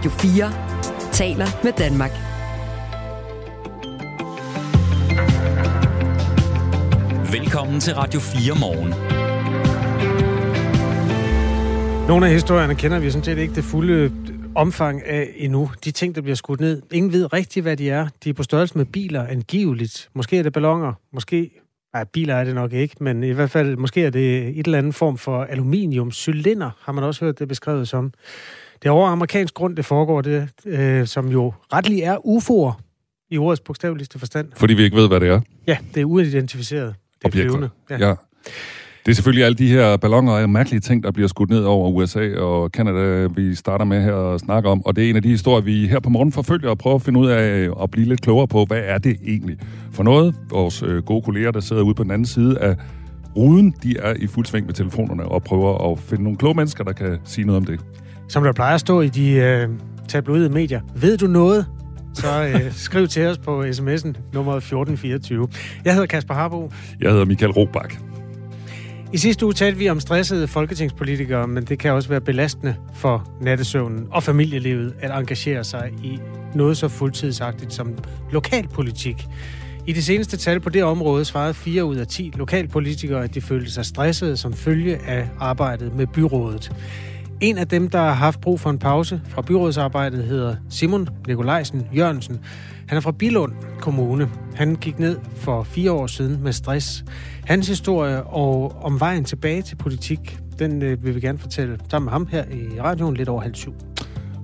Radio 4 taler med Danmark. Velkommen til Radio 4 morgen. Nogle af historierne kender vi sådan set ikke det fulde omfang af endnu. De ting, der bliver skudt ned. Ingen ved rigtigt, hvad de er. De er på størrelse med biler angiveligt. Måske er det ballonger. Måske... Nej, biler er det nok ikke, men i hvert fald måske er det et eller andet form for aluminiumcylinder, har man også hørt det beskrevet som. Det er over amerikansk grund, det foregår, det, øh, som jo retlig er UFO'er i ordets bogstaveligste forstand. Fordi vi ikke ved, hvad det er. Ja, det er uidentificeret. Det er Objekter. flyvende. Ja. ja. Det er selvfølgelig alle de her ballonger og mærkelige ting, der bliver skudt ned over USA og Canada, vi starter med her og snakker om. Og det er en af de historier, vi her på morgen forfølger og prøver at finde ud af og blive lidt klogere på, hvad er det egentlig for noget? Vores øh, gode kolleger, der sidder ude på den anden side af ruden, de er i fuld sving med telefonerne og prøver at finde nogle kloge mennesker, der kan sige noget om det. Som der plejer at stå i de øh, tabloide medier. Ved du noget? Så øh, skriv til os på sms'en nummer 1424. Jeg hedder Kasper Harbo. Jeg hedder Michael Robach. I sidste uge talte vi om stressede folketingspolitikere, men det kan også være belastende for nattesøvnen og familielivet at engagere sig i noget så fuldtidsagtigt som lokalpolitik. I det seneste tal på det område svarede 4 ud af 10 lokalpolitikere, at de følte sig stressede som følge af arbejdet med byrådet. En af dem, der har haft brug for en pause fra byrådsarbejdet, hedder Simon Nikolajsen Jørgensen. Han er fra Bilund Kommune. Han gik ned for fire år siden med stress. Hans historie og om vejen tilbage til politik, den øh, vil vi gerne fortælle sammen med ham her i radioen lidt over halv syv.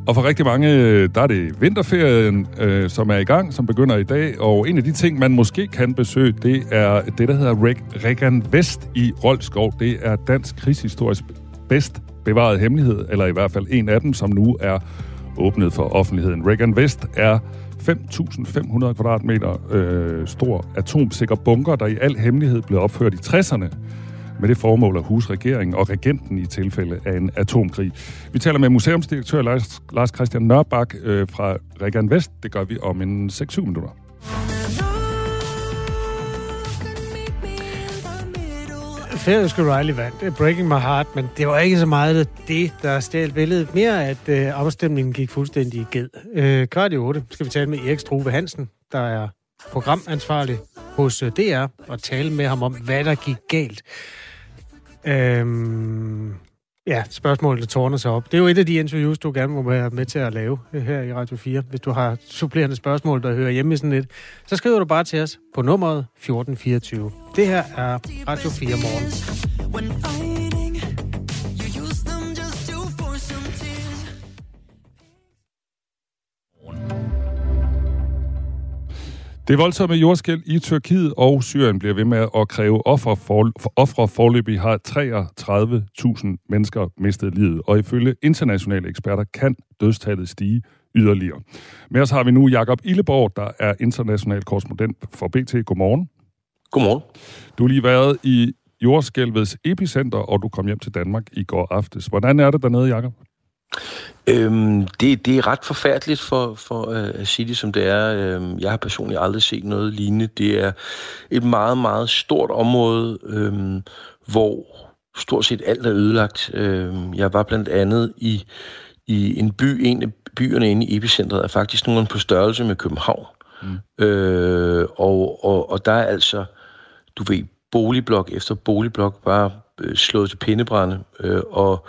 Og for rigtig mange, øh, der er det vinterferien, øh, som er i gang, som begynder i dag. Og en af de ting, man måske kan besøge, det er det, der hedder Reg- Regan Vest i Rolskov. Det er dansk krigshistorisk bedst bevaret hemmelighed, eller i hvert fald en af dem, som nu er åbnet for offentligheden. Reagan West er 5.500 kvadratmeter øh, stor atomsikker bunker, der i al hemmelighed blev opført i 60'erne med det formål at huse regeringen og regenten i tilfælde af en atomkrig. Vi taler med museumsdirektør Lars, Lars Christian Nørbak øh, fra Regan Vest. Det gør vi om en 6-7 minutter. Færøske Riley vandt Breaking My Heart, men det var ikke så meget det, der stjal billedet. Mere at øh, afstemningen gik fuldstændig i ged. Øh, kvart i 8 skal vi tale med Erik Struve Hansen, der er programansvarlig hos øh, DR, og tale med ham om, hvad der gik galt. Øhm, ja, spørgsmålet der tårner sig op. Det er jo et af de interviews, du gerne må være med til at lave øh, her i Radio 4. Hvis du har supplerende spørgsmål, der hører hjemme i sådan lidt, så skriver du bare til os på nummeret 1424. Det her er Radio 4 morgen. Det voldsomme jordskæld i Tyrkiet og Syrien bliver ved med at kræve ofre. For, for ofre forløbig har 33.000 mennesker mistet livet, og ifølge internationale eksperter kan dødstallet stige yderligere. Med os har vi nu Jakob Illeborg, der er international korrespondent for BT. Godmorgen. Godmorgen. Du har lige været i jordskælvets epicenter, og du kom hjem til Danmark i går aftes. Hvordan er det dernede, Jakob? Øhm, det, det er ret forfærdeligt for, for øh, at sige det, som det er. Øhm, jeg har personligt aldrig set noget lignende. Det er et meget, meget stort område, øhm, hvor stort set alt er ødelagt. Øhm, jeg var blandt andet i, i en by, en af byerne inde i epicentret, er faktisk nogen på størrelse med København. Mm. Øh, og, og, og der er altså, du ved, boligblok efter boligblok bare øh, slået til pindebrænde. Øh, og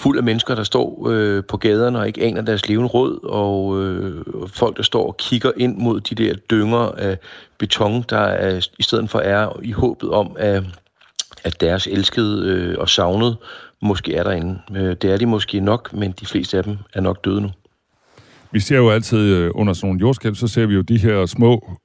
fuld af mennesker, der står øh, på gaderne og ikke aner deres levende råd, og øh, folk, der står og kigger ind mod de der dynger af beton, der er, i stedet for er i håbet om, at, at deres elskede øh, og savnede måske er derinde. Øh, det er de måske nok, men de fleste af dem er nok døde nu. Vi ser jo altid øh, under sådan nogle jordskælv, så ser vi jo de her små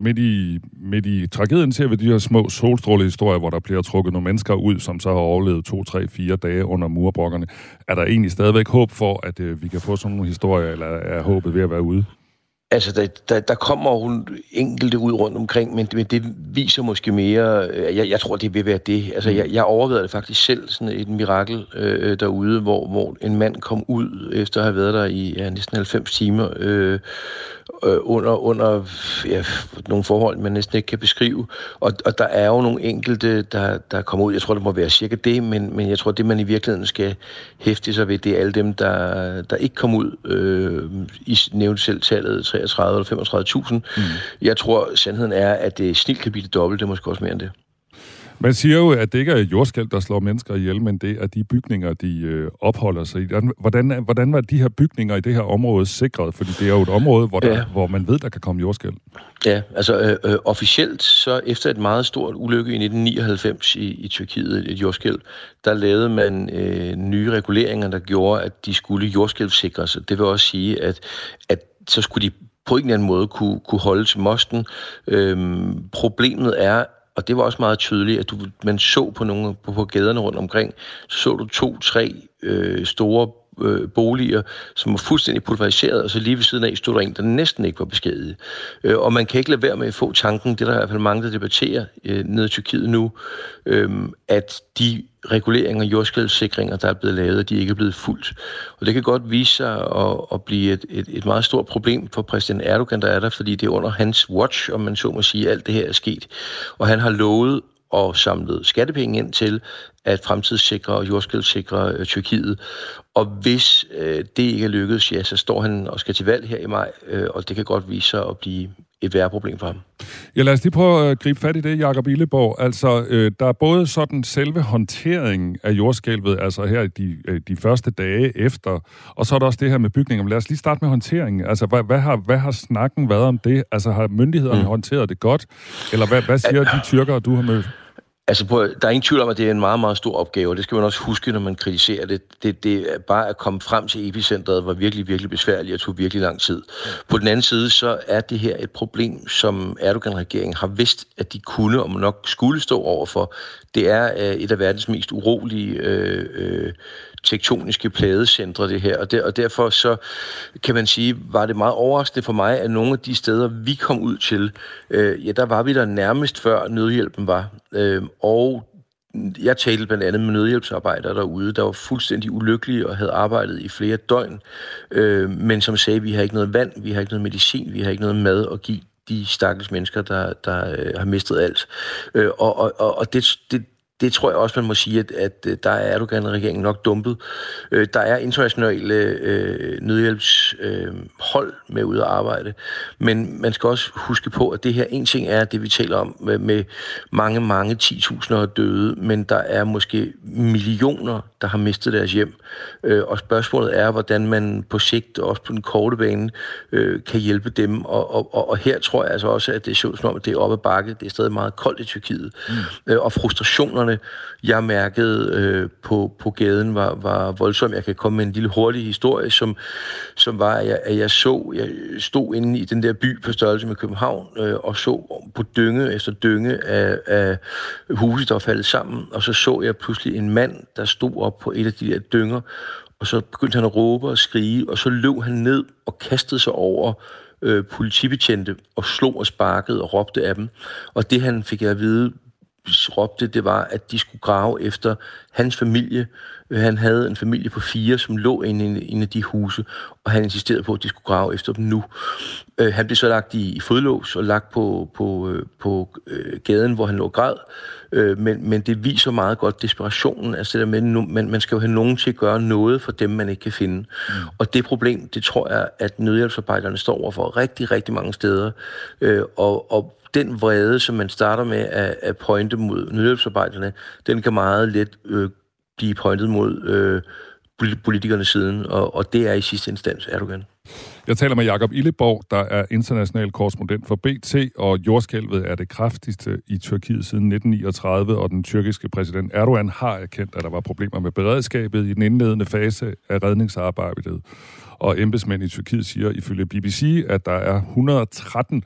midt i, midt i tragedien ser vi de her små solstrålehistorier, hvor der bliver trukket nogle mennesker ud, som så har overlevet to, tre, fire dage under murbrokkerne. Er der egentlig stadigvæk håb for, at øh, vi kan få sådan nogle historier, eller er håbet ved at være ude? Altså, der, der, der kommer jo enkelte ud rundt omkring, men, men det viser måske mere... Øh, jeg, jeg tror, det vil være det. Altså, jeg, jeg overvejede det faktisk selv, sådan et mirakel øh, derude, hvor, hvor en mand kom ud, efter at have været der i ja, næsten 90 timer, øh, øh, under, under ja, nogle forhold, man næsten ikke kan beskrive. Og, og der er jo nogle enkelte, der, der kommer ud. Jeg tror, det må være cirka det, men, men jeg tror, det man i virkeligheden skal hæfte sig ved, det er alle dem, der, der ikke kom ud. Øh, I nævnte selv tallet 33 eller 35.000. Mm. Jeg tror, sandheden er, at det snilt kan blive det dobbelt. Det er måske også mere end det. Man siger jo, at det ikke er jordskæld, der slår mennesker ihjel, men det er de bygninger, de øh, opholder sig i. Hvordan, hvordan var de her bygninger i det her område sikret? Fordi det er jo et område, hvor, der, ja. hvor man ved, der kan komme jordskæld. Ja, altså øh, øh, officielt, så efter et meget stort ulykke i 1999 i, i Tyrkiet, et jordskæld, der lavede man øh, nye reguleringer, der gjorde, at de skulle jordskælvsikres. Det vil også sige, at, at så skulle de på en eller anden måde kunne, kunne holde til mosten. Øhm, problemet er, og det var også meget tydeligt, at du, man så på nogle på, på gaderne rundt omkring, så så du to-tre øh, store øh, boliger, som var fuldstændig pulveriseret, og så lige ved siden af stod der en, der næsten ikke var beskadiget. Øh, og man kan ikke lade være med at få tanken, det er der i hvert fald mange, der debatterer øh, nede i Tyrkiet nu, øh, at de reguleringer og jordskældssikringer, der er blevet lavet, de ikke er blevet fuldt. Og det kan godt vise sig at, at blive et, et, et meget stort problem for præsident Erdogan, der er der, fordi det er under hans watch, om man så må sige, alt det her er sket. Og han har lovet og samlet skattepenge ind til at fremtidssikre og jordskældssikre øh, Tyrkiet. Og hvis øh, det ikke er lykkedes, ja, så står han og skal til valg her i maj, øh, og det kan godt vise sig at blive et værre problem for ham. Ja, lad os lige prøve at gribe fat i det, Jakob Illeborg. Altså, øh, der er både sådan selve håndteringen af jordskælvet, altså her de, øh, de første dage efter, og så er der også det her med bygninger. Men lad os lige starte med håndteringen. Altså, hvad, hvad, har, hvad har snakken været om det? Altså, har myndighederne mm. håndteret det godt? Eller hvad, hvad siger de tyrkere, du har mødt? Altså, på, der er ingen tvivl om, at det er en meget, meget stor opgave, og det skal man også huske, når man kritiserer det. Det, det er bare at komme frem til epicentret var virkelig, virkelig besværligt og tog virkelig lang tid. På den anden side, så er det her et problem, som Erdogan-regeringen har vidst, at de kunne og nok skulle stå overfor. Det er øh, et af verdens mest urolige øh, øh, tektoniske pladecentre, det her. Og, der, og derfor så kan man sige, var det meget overraskende for mig, at nogle af de steder, vi kom ud til, øh, ja, der var vi der nærmest før nødhjælpen var. Øh, og jeg talte blandt andet med nødhjælpsarbejdere derude, der var fuldstændig ulykkelige og havde arbejdet i flere døgn, øh, men som sagde, vi har ikke noget vand, vi har ikke noget medicin, vi har ikke noget mad at give de stakkels mennesker, der, der øh, har mistet alt. Øh, og og, og det, det, det tror jeg også, man må sige, at, at øh, der er Erdogan-regeringen nok dumpet. Øh, der er internationale øh, nødhjælpshold øh, med ud at arbejde, men man skal også huske på, at det her, en ting er det, vi taler om med, med mange, mange 10.000 døde, men der er måske millioner, der har mistet deres hjem. Øh, og spørgsmålet er, hvordan man på sigt, også på den korte bane, øh, kan hjælpe dem. Og, og, og, og her tror jeg altså også, at det er sjovt, som om, at det er oppe ad bakke. Det er stadig meget koldt i Tyrkiet. Mm. Øh, og frustrationerne, jeg mærkede øh, på, på gaden, var, var voldsom. Jeg kan komme med en lille hurtig historie, som, som var, at jeg, at jeg så, jeg stod inde i den der by på størrelse med København, øh, og så på dynge efter dynge af, af huse, der var faldet sammen. Og så så jeg pludselig en mand, der stod op på et af de der dynger, og så begyndte han at råbe og skrige, og så løb han ned og kastede sig over øh, politibetjente og slog og sparkede og råbte af dem. Og det han fik jeg at vide, råbte, det var, at de skulle grave efter hans familie. Han havde en familie på fire, som lå inde i en af de huse, og han insisterede på, at de skulle grave efter dem nu. Øh, han blev så lagt i, i fodlås og lagt på, på, øh, på øh, gaden, hvor han lå græd. Øh, men, men det viser meget godt desperationen. Altså det der med, man, man skal jo have nogen til at gøre noget for dem, man ikke kan finde. Mm. Og det problem, det tror jeg, at nødhjælpsarbejderne står over for rigtig, rigtig mange steder. Og, og den vrede, som man starter med at, at pointe mod nødhjælpsarbejderne, den kan meget let øh, blive pointet mod øh, politikernes siden, og, og det er i sidste instans Erdogan. Jeg taler med Jakob Illeborg, der er international korrespondent for BT, og jordskælvet er det kraftigste i Tyrkiet siden 1939, og den tyrkiske præsident Erdogan har erkendt, at der var problemer med beredskabet i den indledende fase af redningsarbejdet. Og embedsmænd i Tyrkiet siger ifølge BBC, at der er 113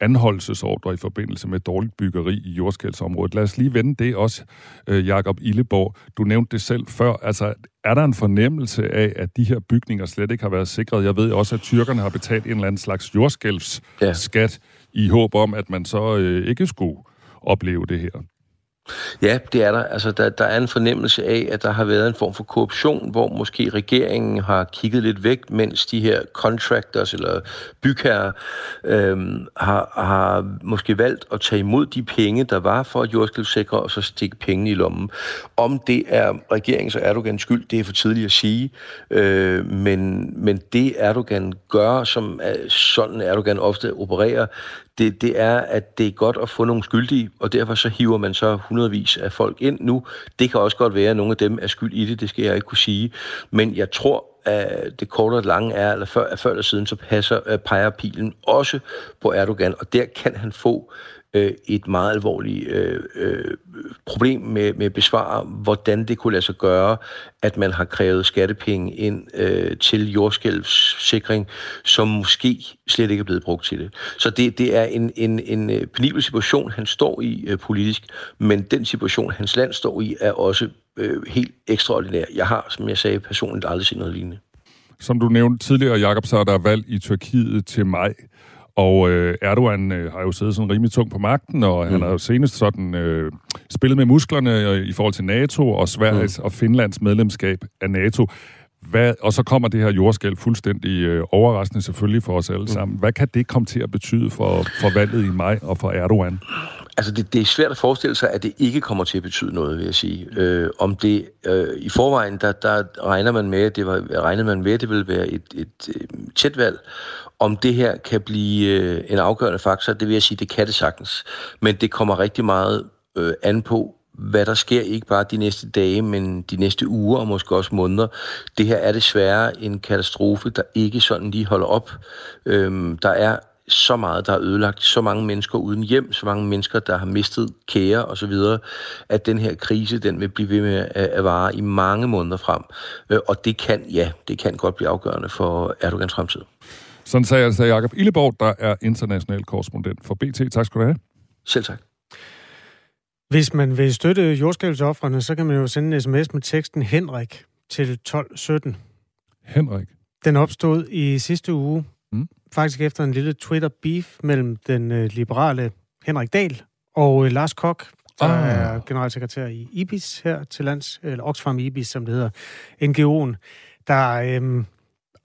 anholdelsesordre i forbindelse med dårligt byggeri i jordskældsområdet. Lad os lige vende det også, øh, Jakob Illeborg. Du nævnte det selv før. Altså, er der en fornemmelse af, at de her bygninger slet ikke har været sikret? Jeg ved også, at tyrkerne har betalt en eller anden slags jordskælvsskat ja. i håb om, at man så øh, ikke skulle opleve det her. Ja, det er der. Altså, der, der er en fornemmelse af, at der har været en form for korruption, hvor måske regeringen har kigget lidt væk, mens de her contractors eller bygherrer øhm, har, har måske valgt at tage imod de penge, der var for at jordskælvsikre, og så stikke pengene i lommen. Om det er regeringens og Erdogans skyld, det er for tidligt at sige, øh, men, men det Erdogan gør, som øh, sådan Erdogan ofte opererer, det, det er, at det er godt at få nogle skyldige, og derfor så hiver man så hundredvis af folk ind nu. Det kan også godt være, at nogle af dem er skyld i det, det skal jeg ikke kunne sige. Men jeg tror, at det korte og lange er, eller før, før eller siden, så passer, øh, peger pilen også på Erdogan, og der kan han få øh, et meget alvorligt øh, øh, problem med, med at besvare, hvordan det kunne lade sig gøre, at man har krævet skattepenge ind øh, til jordskælvssikring, som måske slet ikke er blevet brugt til det. Så det, det er en, en, en øh, penibel situation, han står i øh, politisk, men den situation, hans land står i, er også øh, helt ekstraordinær. Jeg har, som jeg sagde, personligt aldrig set noget lignende. Som du nævnte tidligere, Jakob, så er der valg i Tyrkiet til maj. Og øh, Erdogan øh, har jo siddet sådan rimelig tung på magten, og mm. han har jo senest sådan øh, spillet med musklerne øh, i forhold til NATO og Sveriges mm. og Finlands medlemskab af NATO. Hvad, og så kommer det her jordskæld fuldstændig øh, overraskende selvfølgelig for os alle mm. sammen. Hvad kan det komme til at betyde for, for valget i maj og for Erdogan? Altså, det, det er svært at forestille sig, at det ikke kommer til at betyde noget, vil jeg sige. Øh, om det øh, i forvejen, der, der regner man med, det var, regnede man med, at det ville være et, et, et tæt valg, om det her kan blive øh, en afgørende faktor, det vil jeg sige, det kan det sagtens. Men det kommer rigtig meget øh, an på, hvad der sker, ikke bare de næste dage, men de næste uger og måske også måneder. Det her er desværre en katastrofe, der ikke sådan lige holder op. Øhm, der er så meget, der er ødelagt, så mange mennesker uden hjem, så mange mennesker, der har mistet kære osv., at den her krise, den vil blive ved med at, vare i mange måneder frem. Øh, og det kan, ja, det kan godt blive afgørende for Erdogans fremtid. Sådan sagde altså Jakob Illeborg, der er international korrespondent for BT. Tak skal du have. Selv tak. Hvis man vil støtte jordskælvsoffrene, så kan man jo sende en sms med teksten Henrik til 1217. Henrik? Den opstod i sidste uge, mm. faktisk efter en lille Twitter-beef mellem den øh, liberale Henrik Dahl og øh, Lars Kok, der ah. er generalsekretær i IBIS her til lands, eller Oxfam IBIS, som det hedder, NGO'en, der øh,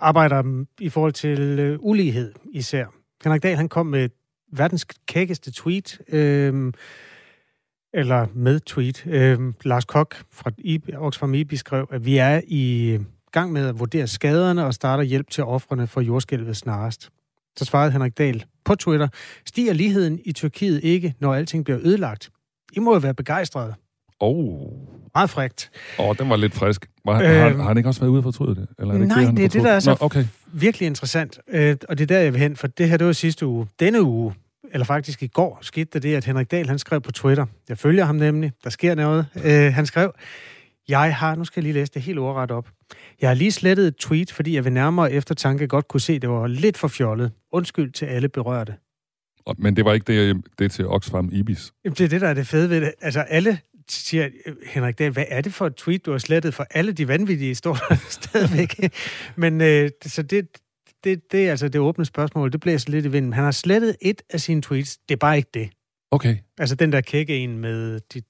arbejder i forhold til øh, ulighed især. Henrik Dahl, han kom med verdens kækkeste tweet, øh, eller med tweet. Øh, Lars Kok fra Oxfam IBI skrev, at vi er i gang med at vurdere skaderne og starter hjælp til offrene for jordskælvet snarest. Så svarede Henrik Dahl på Twitter, stiger ligheden i Tyrkiet ikke, når alting bliver ødelagt? I må jo være begejstrede. Oh. Meget frægt. Åh, oh, den var lidt frisk. Var, øh, har, har han ikke også været ude for fortryde det? Eller er det nej, ikke det, det er det, der er så Nå, okay. virkelig interessant. Øh, og det er der, jeg vil hen, for det her, det var sidste uge. Denne uge, eller faktisk i går, skete det, at Henrik Dahl, han skrev på Twitter. Jeg følger ham nemlig. Der sker noget. Øh, han skrev, jeg har, nu skal jeg lige læse det helt ordret op. Jeg har lige slettet et tweet, fordi jeg ved nærmere eftertanke godt kunne se, at det var lidt for fjollet. Undskyld til alle berørte. Men det var ikke det, det er til Oxfam Ibis? Jamen, det er det, der er det fede ved det. Altså, alle siger, Henrik Dahl, hvad er det for et tweet, du har slettet for alle de vanvittige står stadigvæk? Men øh, så det, det, det er altså det åbne spørgsmål. Det blæser lidt i vinden. Han har slettet et af sine tweets. Det er bare ikke det. Okay. Altså den der kække en med de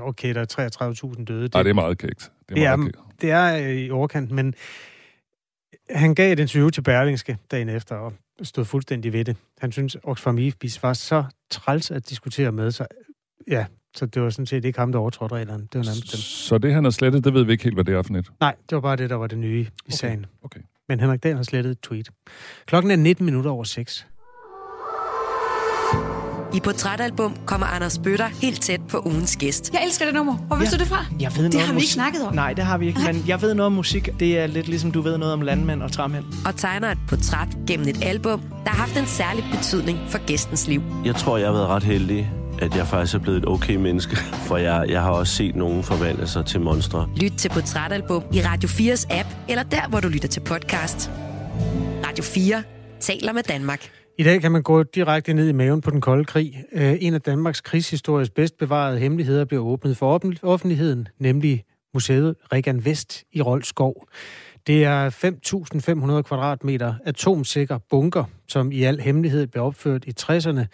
okay, der er 33.000 døde. Det, Ej, det er meget kægt. Det er, det er, det er øh, i overkant, men han gav et interview til Berlingske dagen efter, og stod fuldstændig ved det. Han synes, Oxfam IFBIS var så træls at diskutere med, så ja, så det var sådan set ikke ham, der overtrådte reglerne. Det var nærmest dem. Så det, han har slettet, det ved vi ikke helt, hvad det er for net? Nej, det var bare det, der var det nye i okay. sagen. Okay. Men Henrik Dahl har slettet et tweet. Klokken er 19 minutter over 6. I Portrætalbum kommer Anders Bøtter helt tæt på ugens gæst. Jeg elsker det nummer. Hvor vidste ja. du det fra? Jeg ved det har vi ikke snakket om. Nej, det har vi ikke, men jeg ved noget om musik. Det er lidt ligesom du ved noget om landmænd og træmænd. Og tegner et portræt gennem et album, der har haft en særlig betydning for gæstens liv. Jeg tror, jeg har været ret heldig at jeg faktisk er blevet et okay menneske, for jeg, jeg har også set nogen forvandle sig til monstre. Lyt til Portrætalbum i Radio 4's app, eller der, hvor du lytter til podcast. Radio 4 taler med Danmark. I dag kan man gå direkte ned i maven på den kolde krig. Øh, en af Danmarks krigshistories bedst bevarede hemmeligheder bliver åbnet for offentligheden, nemlig museet Regan Vest i Rolskov. Det er 5.500 kvadratmeter atomsikker bunker, som i al hemmelighed blev opført i 60'erne,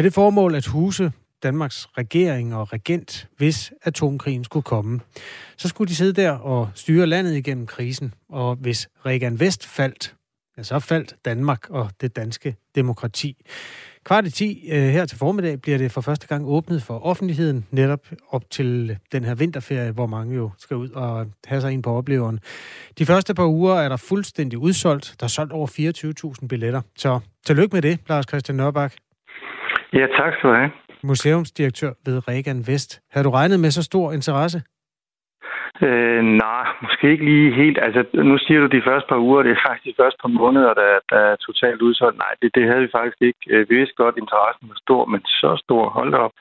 med det formål at huse Danmarks regering og regent, hvis atomkrigen skulle komme. Så skulle de sidde der og styre landet igennem krisen, og hvis Reagan Vest faldt, ja, så faldt Danmark og det danske demokrati. Kvart i 10 øh, her til formiddag bliver det for første gang åbnet for offentligheden, netop op til den her vinterferie, hvor mange jo skal ud og have sig ind på opleveren. De første par uger er der fuldstændig udsolgt. Der er solgt over 24.000 billetter. Så tillykke med det, Lars Christian Nørbak. Ja, tak skal du have. Museumsdirektør ved Regan Vest. Har du regnet med så stor interesse? Øh, nej, måske ikke lige helt. Altså, nu siger du de første par uger, det er faktisk de første par måneder, der, der er totalt udsolgt. Nej, det, det havde vi faktisk ikke. Øh, vi vidste godt, interessen var stor, men så stor, hold op.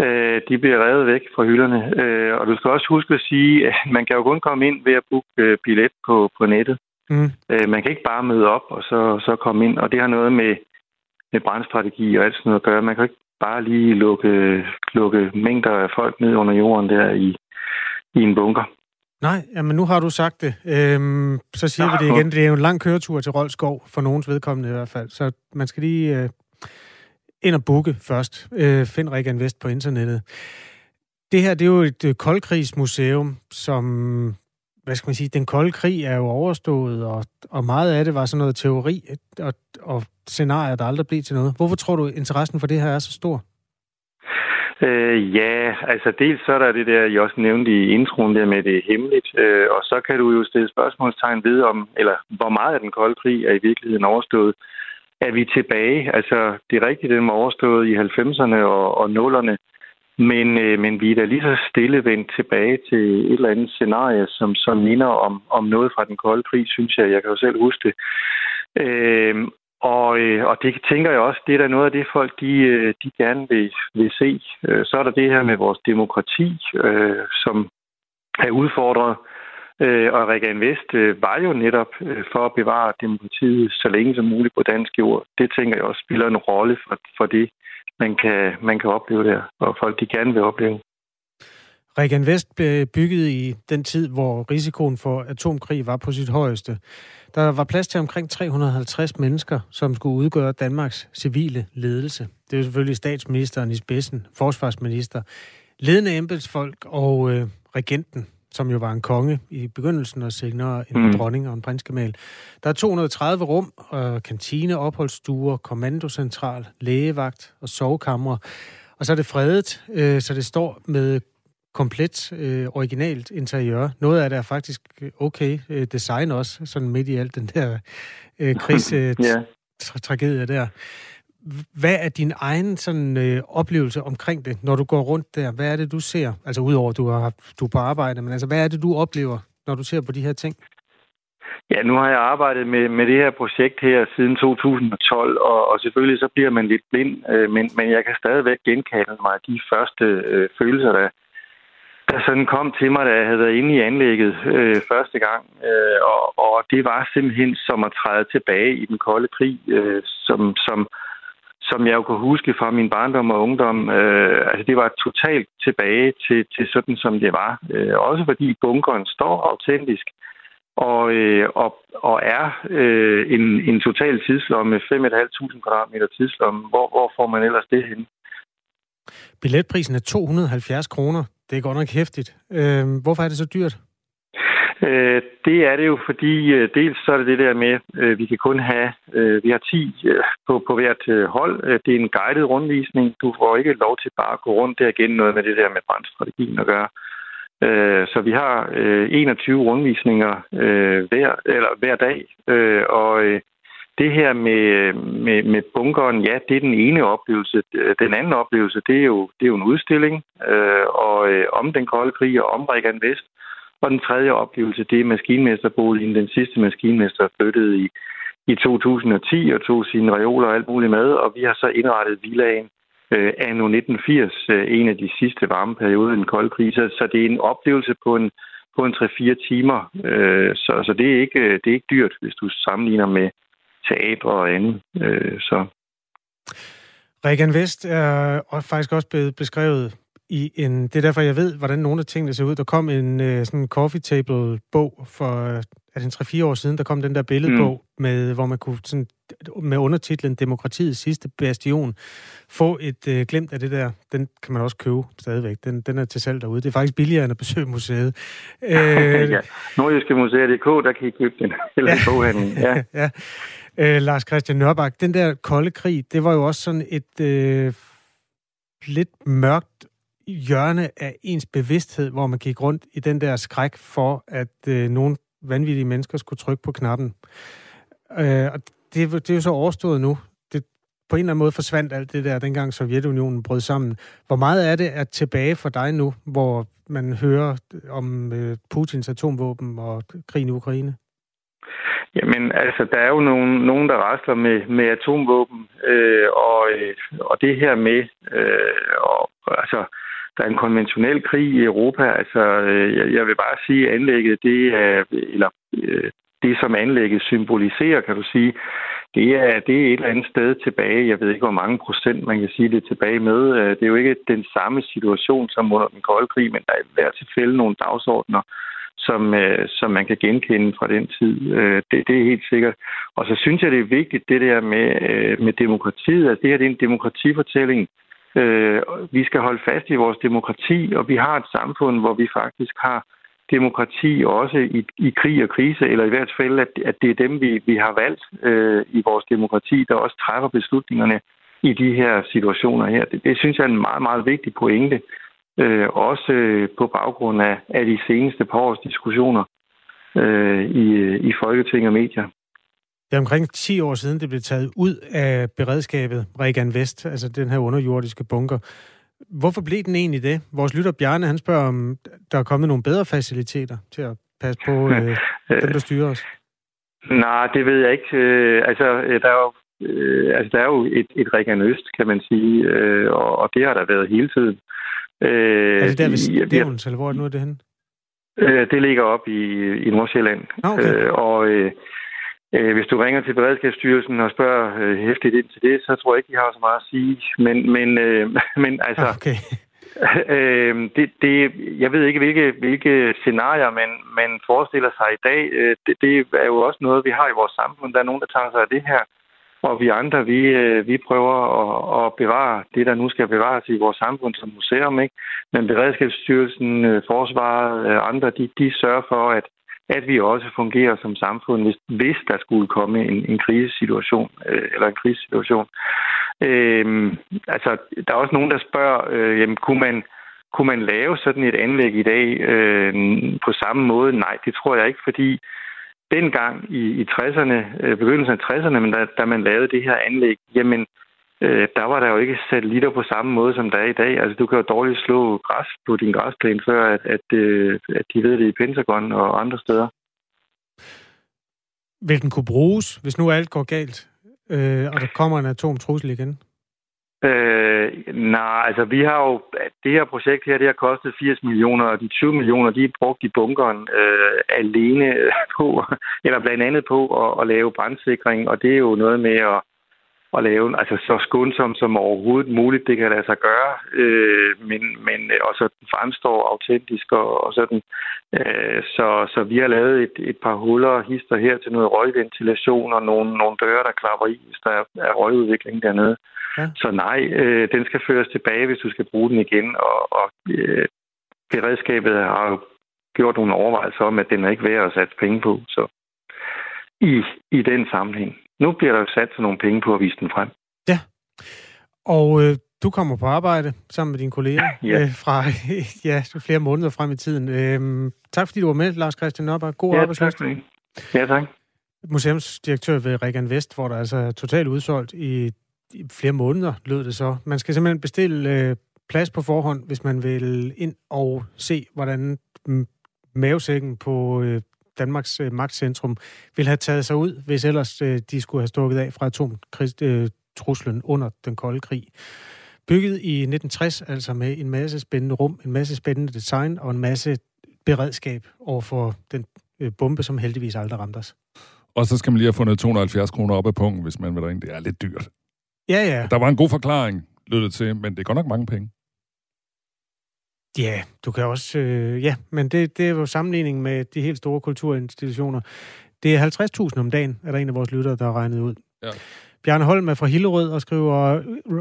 Øh, de bliver revet væk fra hylderne. Øh, og du skal også huske at sige, at man kan jo kun komme ind ved at booke øh, billet på, på nettet. Mm. Øh, man kan ikke bare møde op og så, så komme ind, og det har noget med, med brandstrategi og alt sådan noget at gøre. Man kan ikke bare lige lukke, lukke mængder af folk ned under jorden der i, i en bunker. Nej, men nu har du sagt det. Øhm, så siger ja, vi det igen. Det er jo en lang køretur til Rolskov, for nogens vedkommende i hvert fald. Så man skal lige øh, ind og booke først. Øh, find Regan Vest på internettet. Det her, det er jo et øh, koldkrigsmuseum, som, hvad skal man sige, den kolde krig er jo overstået, og, og meget af det var sådan noget teori og, og scenarier, der aldrig blev til noget. Hvorfor tror du, interessen for det her er så stor? Øh, ja, altså dels så er der det der, jeg også nævnte i introen der med det hemmeligt, øh, og så kan du jo stille spørgsmålstegn ved om, eller hvor meget af den kolde krig er i virkeligheden overstået. Er vi tilbage? Altså, det er rigtigt, den var overstået i 90'erne og, og 0'erne, men, øh, men vi er da lige så stille vendt tilbage til et eller andet scenarie, som, som minder om, om noget fra den kolde krig, synes jeg. Jeg kan jo selv huske det. Øh, og, øh, og det tænker jeg også, det er da noget af det, folk de, øh, de gerne vil, vil se. Øh, så er der det her med vores demokrati, øh, som er udfordret. Øh, og Regan Invest øh, var jo netop øh, for at bevare demokratiet så længe som muligt på dansk jord. Det tænker jeg også spiller en rolle for, for det, man kan, man kan opleve der, og folk de gerne vil opleve. Regan Invest blev bygget i den tid, hvor risikoen for atomkrig var på sit højeste. Der var plads til omkring 350 mennesker, som skulle udgøre Danmarks civile ledelse. Det er selvfølgelig statsministeren i spidsen, forsvarsminister, ledende embedsfolk og øh, regenten, som jo var en konge i begyndelsen og senere en mm. dronning og en prinsgemal. Der er 230 rum, øh, kantine, opholdsstuer, kommandocentral, lægevagt og sovekamre. Og så er det fredet, øh, så det står med komplet øh, originalt interiør. Noget af det er faktisk okay øh, design også, sådan midt i alt den der øh, kris-tragedie øh, der. Hvad er din egen sådan, øh, oplevelse omkring det, når du går rundt der? Hvad er det, du ser? Altså udover, at du, har, du er på arbejde, men altså, hvad er det, du oplever, når du ser på de her ting? Ja, nu har jeg arbejdet med, med det her projekt her siden 2012, og, og selvfølgelig så bliver man lidt blind, øh, men, men jeg kan stadigvæk genkalde mig de første øh, følelser, der, der sådan kom til mig, da jeg havde været inde i anlægget øh, første gang. Øh, og, og det var simpelthen som at træde tilbage i den kolde krig, øh, som, som, som jeg jo kunne huske fra min barndom og ungdom. Øh, altså det var totalt tilbage til, til sådan, som det var. Øh, også fordi bunkeren står autentisk og, øh, og, og er øh, en, en total tidslomme, 5.500 kvadratmeter tidslomme. Hvor, hvor får man ellers det hen? Billetprisen er 270 kroner. Det er godt nok hæftigt. Øh, hvorfor er det så dyrt? Øh, det er det jo, fordi øh, dels så er det det der med, øh, vi kan kun have, øh, vi har 10 øh, på, på hvert øh, hold. Øh, det er en guided rundvisning. Du får ikke lov til bare at gå rundt. Det er igen noget med det der med brandstrategien at gøre. Øh, så vi har øh, 21 rundvisninger øh, hver, eller hver dag, øh, og øh, det her med, med, med bunkeren, ja, det er den ene oplevelse. Den anden oplevelse, det er jo, det er jo en udstilling øh, og, øh, om den kolde krig og om Regan Vest. Og den tredje oplevelse, det er maskinmesterboligen. Den sidste maskinmester flyttede i, i 2010 og tog sine reoler og alt muligt med, og vi har så indrettet villaen øh, anno 1980, øh, en af de sidste varme perioder i den kolde krig. Så, så det er en oplevelse på en, på en 3-4 timer. Øh, så, så det er, ikke, øh, det er ikke dyrt, hvis du sammenligner med, teatre og andet. Øh, så Regan Vest er faktisk også blevet beskrevet i en... Det er derfor, jeg ved, hvordan nogle af tingene ser ud. Der kom en uh, sådan coffee table bog for er det en 3-4 år siden, der kom den der billedbog, mm. med, hvor man kunne sådan, med undertitlen Demokratiets sidste bastion få et uh, glemt af det der. Den kan man også købe stadigvæk. Den, den er til salg derude. Det er faktisk billigere end at besøge museet. Uh, ja. Nordjyske Museer.dk, der kan I købe den. Eller ja. boghandlen. Ja. ja. Uh, Lars Christian Nørbak, den der kolde krig, det var jo også sådan et uh, lidt mørkt hjørne af ens bevidsthed, hvor man gik rundt i den der skræk for, at øh, nogen vanvittige mennesker skulle trykke på knappen. Øh, og det, det er jo så overstået nu. Det, på en eller anden måde forsvandt alt det der, dengang Sovjetunionen brød sammen. Hvor meget er det at tilbage for dig nu, hvor man hører om øh, Putins atomvåben og krigen i Ukraine? Jamen, altså, der er jo nogen, nogen der rasler med, med atomvåben, øh, og, øh, og det her med, øh, og, altså, der er en konventionel krig i Europa. Altså, øh, jeg vil bare sige, at anlægget, det er, eller øh, det, som anlægget symboliserer, kan du sige, det er, det er et eller andet sted tilbage. Jeg ved ikke, hvor mange procent man kan sige det tilbage med. Øh, det er jo ikke den samme situation som under den kolde krig, men der er i hvert tilfælde nogle dagsordner, som, som man kan genkende fra den tid. Det, det er helt sikkert. Og så synes jeg, det er vigtigt, det der med, med demokratiet. Altså, det her det er en demokratifortælling, Øh, vi skal holde fast i vores demokrati, og vi har et samfund, hvor vi faktisk har demokrati også i, i krig og krise, eller i hvert fald, at, at det er dem, vi, vi har valgt øh, i vores demokrati, der også træffer beslutningerne i de her situationer her. Det, det synes jeg er en meget, meget vigtig pointe, øh, også øh, på baggrund af, af de seneste par års diskussioner øh, i, i Folketing og medier. Det er omkring 10 år siden, det blev taget ud af beredskabet Regan Vest, altså den her underjordiske bunker. Hvorfor blev den egentlig det? Vores lytter Bjarne, han spørger, om der er kommet nogle bedre faciliteter til at passe på øh, dem, der styrer os. Nej, det ved jeg ikke. Øh, altså, der er jo, øh, altså, der er jo et, et Regan Øst, kan man sige, øh, og, og det har der været hele tiden. Øh, er det der ved Stævns, eller hvor er det nu er det henne? Øh, det ligger op i, i Nordsjælland. Okay. Øh, og øh, Øh, hvis du ringer til Beredskabsstyrelsen og spørger øh, hæftigt ind til det, så tror jeg ikke, de har så meget at sige. Men, men, øh, men altså... Okay. Øh, det, det, jeg ved ikke, hvilke, hvilke scenarier man, man forestiller sig i dag. Øh, det, det er jo også noget, vi har i vores samfund. Der er nogen, der tager sig af det her. Og vi andre, vi, øh, vi prøver at, at bevare det, der nu skal bevares i vores samfund som museum. Ikke? Men Beredskabsstyrelsen, Forsvaret og andre, de, de sørger for, at, at vi også fungerer som samfund, hvis, hvis der skulle komme en, en krisesituation øh, eller en krisesituation. Øh, altså, der er også nogen, der spørger, øh, jamen, kunne man, kunne man lave sådan et anlæg i dag øh, på samme måde? Nej, det tror jeg ikke, fordi dengang i, i 60'erne, øh, begyndelsen af 60'erne, men da, da man lavede det her anlæg, jamen, øh, der var der jo ikke satellitter på samme måde, som der er i dag. Altså, du kan jo dårligt slå græs på din græsplæne, før at, at, øh, at de ved det i Pentagon og andre steder. Vil den kunne bruges, hvis nu alt går galt, øh, og der kommer en atomtrussel igen? Øh, nej, altså vi har jo, det her projekt her, det har kostet 80 millioner, og de 20 millioner, de er brugt i bunkeren øh, alene på, eller blandt andet på at, at lave brandsikring, og det er jo noget med at, at lave altså så skånsom som overhovedet muligt, det kan lade sig gøre, øh, men, men også fremstår autentisk og, og sådan. Øh, så, så vi har lavet et, et par huller hister her til noget røgventilation og nogle, nogle døre, der klapper i, hvis der er, er røgudvikling dernede. Ja. Så nej, øh, den skal føres tilbage, hvis du skal bruge den igen, og, og øh, beredskabet har jo gjort nogle overvejelser om, at den er ikke værd at sætte penge på, så i, i den sammenhæng nu bliver der sat sådan nogle penge på at vise den frem. Ja, og øh, du kommer på arbejde sammen med dine kolleger ja. øh, fra ja, flere måneder frem i tiden. Øh, tak fordi du var med, Lars Christian Nørberg. God ja, arbejdslyst. Tak ja, tak. Museumsdirektør ved Regan Vest, hvor der altså er totalt udsolgt i, i flere måneder, lød det så. Man skal simpelthen bestille øh, plads på forhånd, hvis man vil ind og se, hvordan mavesækken på øh, Danmarks øh, magtcentrum, ville have taget sig ud, hvis ellers øh, de skulle have stukket af fra atomtruslen øh, under den kolde krig. Bygget i 1960, altså med en masse spændende rum, en masse spændende design og en masse beredskab over for den øh, bombe, som heldigvis aldrig ramte os. Og så skal man lige have fundet 270 kroner op af punkten, hvis man vil ringe. Det er lidt dyrt. Ja, ja. Der var en god forklaring, lød det til, men det er godt nok mange penge. Ja, du kan også... Øh, ja, men det, det er jo sammenligning med de helt store kulturinstitutioner. Det er 50.000 om dagen, er der en af vores lyttere, der har regnet ud. Ja. Bjarne Holm er fra Hillerød og skriver,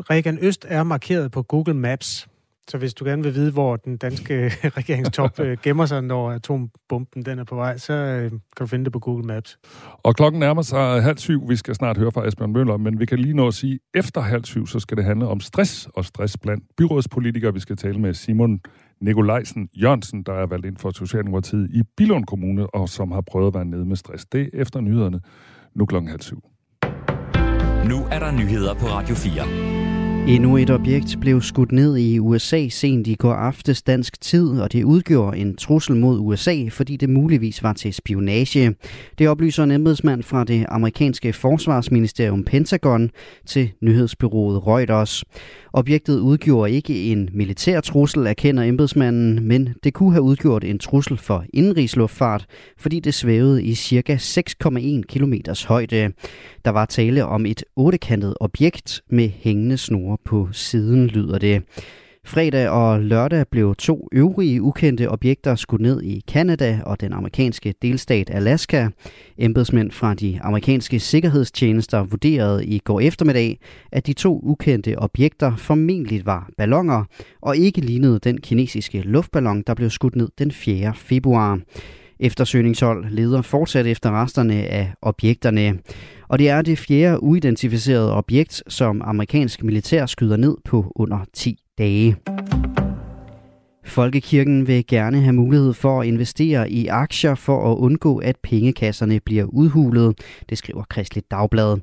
Regan Øst er markeret på Google Maps. Så hvis du gerne vil vide, hvor den danske regeringstop øh, gemmer sig, når atombomben den er på vej, så øh, kan du finde det på Google Maps. Og klokken nærmer sig halv syv. Vi skal snart høre fra Asbjørn Møller, men vi kan lige nå at sige, at efter halv syv, så skal det handle om stress og stress blandt byrådspolitikere. Vi skal tale med Simon Nikolajsen Jørgensen, der er valgt ind for Socialdemokratiet i Bilund Kommune, og som har prøvet at være nede med stress. Det er efter nyhederne. Nu klokken halv syv. Nu er der nyheder på Radio 4. Endnu et objekt blev skudt ned i USA sent i går aftes dansk tid, og det udgjorde en trussel mod USA, fordi det muligvis var til spionage. Det oplyser en embedsmand fra det amerikanske forsvarsministerium Pentagon til nyhedsbyrået Reuters. Objektet udgjorde ikke en militær trussel, erkender embedsmanden, men det kunne have udgjort en trussel for indrigsluftfart, fordi det svævede i cirka 6,1 km højde. Der var tale om et ottekantet objekt med hængende snore på siden, lyder det. Fredag og lørdag blev to øvrige ukendte objekter skudt ned i Kanada og den amerikanske delstat Alaska. Embedsmænd fra de amerikanske sikkerhedstjenester vurderede i går eftermiddag, at de to ukendte objekter formentlig var ballonger og ikke lignede den kinesiske luftballon, der blev skudt ned den 4. februar. Eftersøgningshold leder fortsat efter resterne af objekterne. Og det er det fjerde uidentificerede objekt, som amerikansk militær skyder ned på under 10 dage. Folkekirken vil gerne have mulighed for at investere i aktier for at undgå, at pengekasserne bliver udhulet, det skriver Kristeligt Dagblad.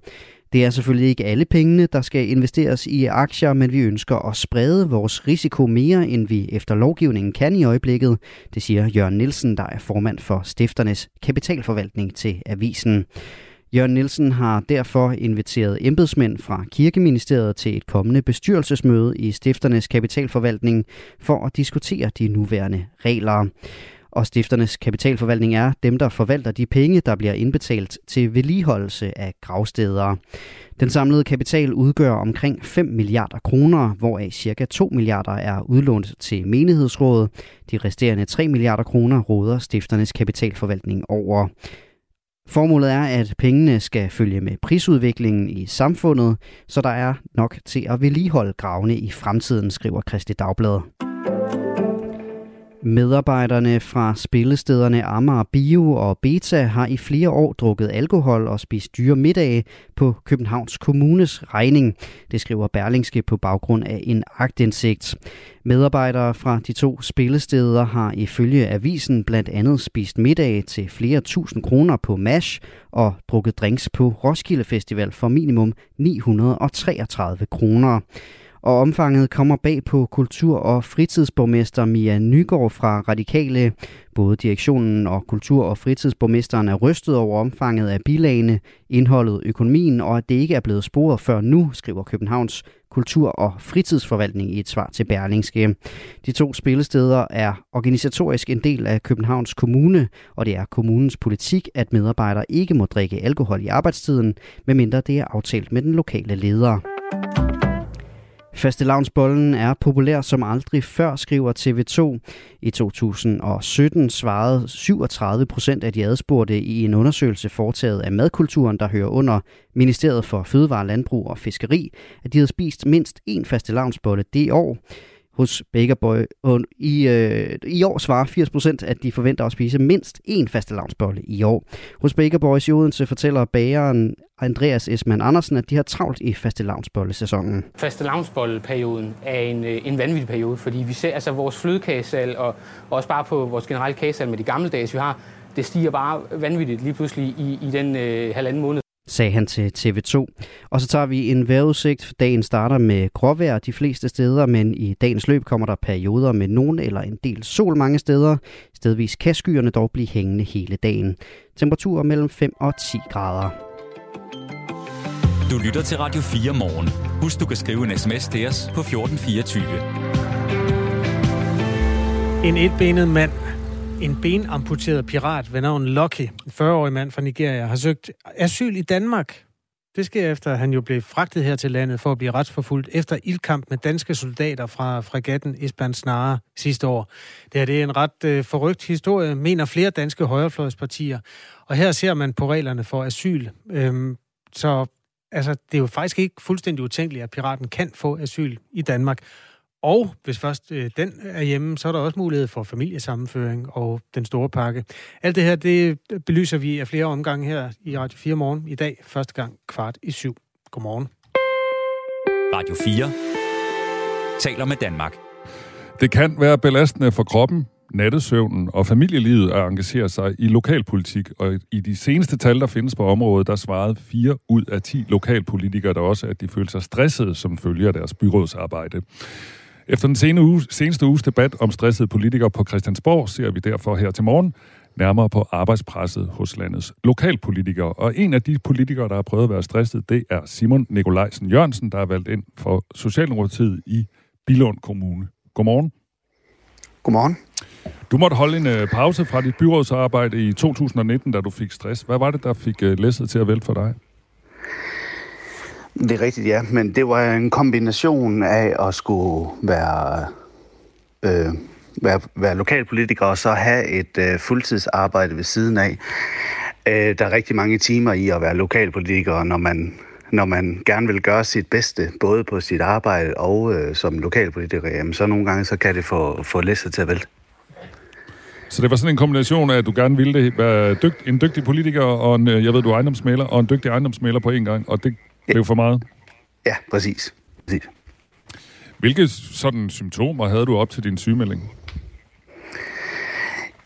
Det er selvfølgelig ikke alle pengene, der skal investeres i aktier, men vi ønsker at sprede vores risiko mere, end vi efter lovgivningen kan i øjeblikket, det siger Jørgen Nielsen, der er formand for Stifternes Kapitalforvaltning til Avisen. Jørgen Nielsen har derfor inviteret embedsmænd fra Kirkeministeriet til et kommende bestyrelsesmøde i Stifternes Kapitalforvaltning for at diskutere de nuværende regler. Og stifternes kapitalforvaltning er dem, der forvalter de penge, der bliver indbetalt til vedligeholdelse af gravsteder. Den samlede kapital udgør omkring 5 milliarder kroner, hvoraf cirka 2 milliarder er udlånt til menighedsrådet. De resterende 3 milliarder kroner råder stifternes kapitalforvaltning over. Formålet er, at pengene skal følge med prisudviklingen i samfundet, så der er nok til at vedligeholde gravene i fremtiden, skriver Kristi Dagblad. Medarbejderne fra spillestederne Amager Bio og Beta har i flere år drukket alkohol og spist dyre middage på Københavns Kommunes regning. Det skriver Berlingske på baggrund af en agtindsigt. Medarbejdere fra de to spillesteder har ifølge avisen blandt andet spist middag til flere tusind kroner på MASH og drukket drinks på Roskilde Festival for minimum 933 kroner og omfanget kommer bag på kultur- og fritidsborgmester Mia Nygaard fra Radikale. Både direktionen og kultur- og fritidsborgmesteren er rystet over omfanget af bilagene, indholdet, økonomien og at det ikke er blevet sporet før nu, skriver Københavns kultur- og fritidsforvaltning i et svar til Berlingske. De to spillesteder er organisatorisk en del af Københavns Kommune, og det er kommunens politik, at medarbejdere ikke må drikke alkohol i arbejdstiden, medmindre det er aftalt med den lokale leder. Fastelavnsbollen er populær som aldrig før, skriver TV2. I 2017 svarede 37 procent af de adspurgte i en undersøgelse foretaget af madkulturen, der hører under Ministeriet for Fødevare, Landbrug og Fiskeri, at de havde spist mindst én fastelavnsbolle det år hos Baker Boy. Og i, øh, I år svarer 80% at de forventer at spise mindst én fastelavnsbolle i år. Hos Baker Boys i Odense fortæller bageren Andreas Esman Andersen, at de har travlt i fastelavnsbollesæsonen. Fastelavnsbolleperioden er en, øh, en vanvittig periode, fordi vi ser altså vores flødekagesal og, og også bare på vores generelle kagesal med de gamle dage, vi har, det stiger bare vanvittigt lige pludselig i, i den øh, halvanden måned sagde han til TV2. Og så tager vi en vejrudsigt. Dagen starter med gråvejr de fleste steder, men i dagens løb kommer der perioder med nogen eller en del sol mange steder. Stedvis kan skyerne dog blive hængende hele dagen. Temperaturer mellem 5 og 10 grader. Du lytter til Radio 4 morgen. Husk, du kan skrive en sms til os på 1424. En etbenet mand en benamputeret pirat ved navn Lucky, en 40-årig mand fra Nigeria, har søgt asyl i Danmark. Det sker efter, at han jo blev fragtet her til landet for at blive retsforfulgt efter ildkamp med danske soldater fra fregatten Isban Snare sidste år. Det her det er en ret øh, forrygt historie, mener flere danske højrefløjspartier. Og her ser man på reglerne for asyl. Øhm, så altså, det er jo faktisk ikke fuldstændig utænkeligt, at piraten kan få asyl i Danmark. Og hvis først øh, den er hjemme, så er der også mulighed for familiesammenføring og den store pakke. Alt det her, det belyser vi af flere omgange her i Radio 4 morgen. I dag første gang kvart i syv. Godmorgen. Radio 4 taler med Danmark. Det kan være belastende for kroppen, nattesøvnen og familielivet at engagere sig i lokalpolitik. Og i de seneste tal, der findes på området, der svarede 4 ud af 10 lokalpolitikere der også, at de følte sig stressede som følge af deres byrådsarbejde. Efter den seneste, uge, seneste uges debat om stressede politikere på Christiansborg, ser vi derfor her til morgen nærmere på arbejdspresset hos landets lokalpolitikere. Og en af de politikere, der har prøvet at være stresset, det er Simon Nikolajsen Jørgensen, der er valgt ind for Socialdemokratiet i Bilund Kommune. Godmorgen. Godmorgen. Du måtte holde en uh, pause fra dit byrådsarbejde i 2019, da du fik stress. Hvad var det, der fik uh, læsset til at vælte for dig? Det er rigtigt, ja. Men det var en kombination af at skulle være, øh, være, være lokalpolitiker og så have et øh, fuldtidsarbejde ved siden af. Øh, der er rigtig mange timer i at være lokalpolitiker, når man, når man gerne vil gøre sit bedste, både på sit arbejde og øh, som lokalpolitiker, jamen, så nogle gange så kan det få, få læsset til at vælte. Så det var sådan en kombination af, at du gerne ville det, være dygt, en dygtig politiker, og en, øh, jeg ved, du er ejendomsmaler, og en dygtig ejendomsmaler på en gang, og det blev for meget? Ja, præcis. præcis. Hvilke sådan symptomer havde du op til din sygemelding?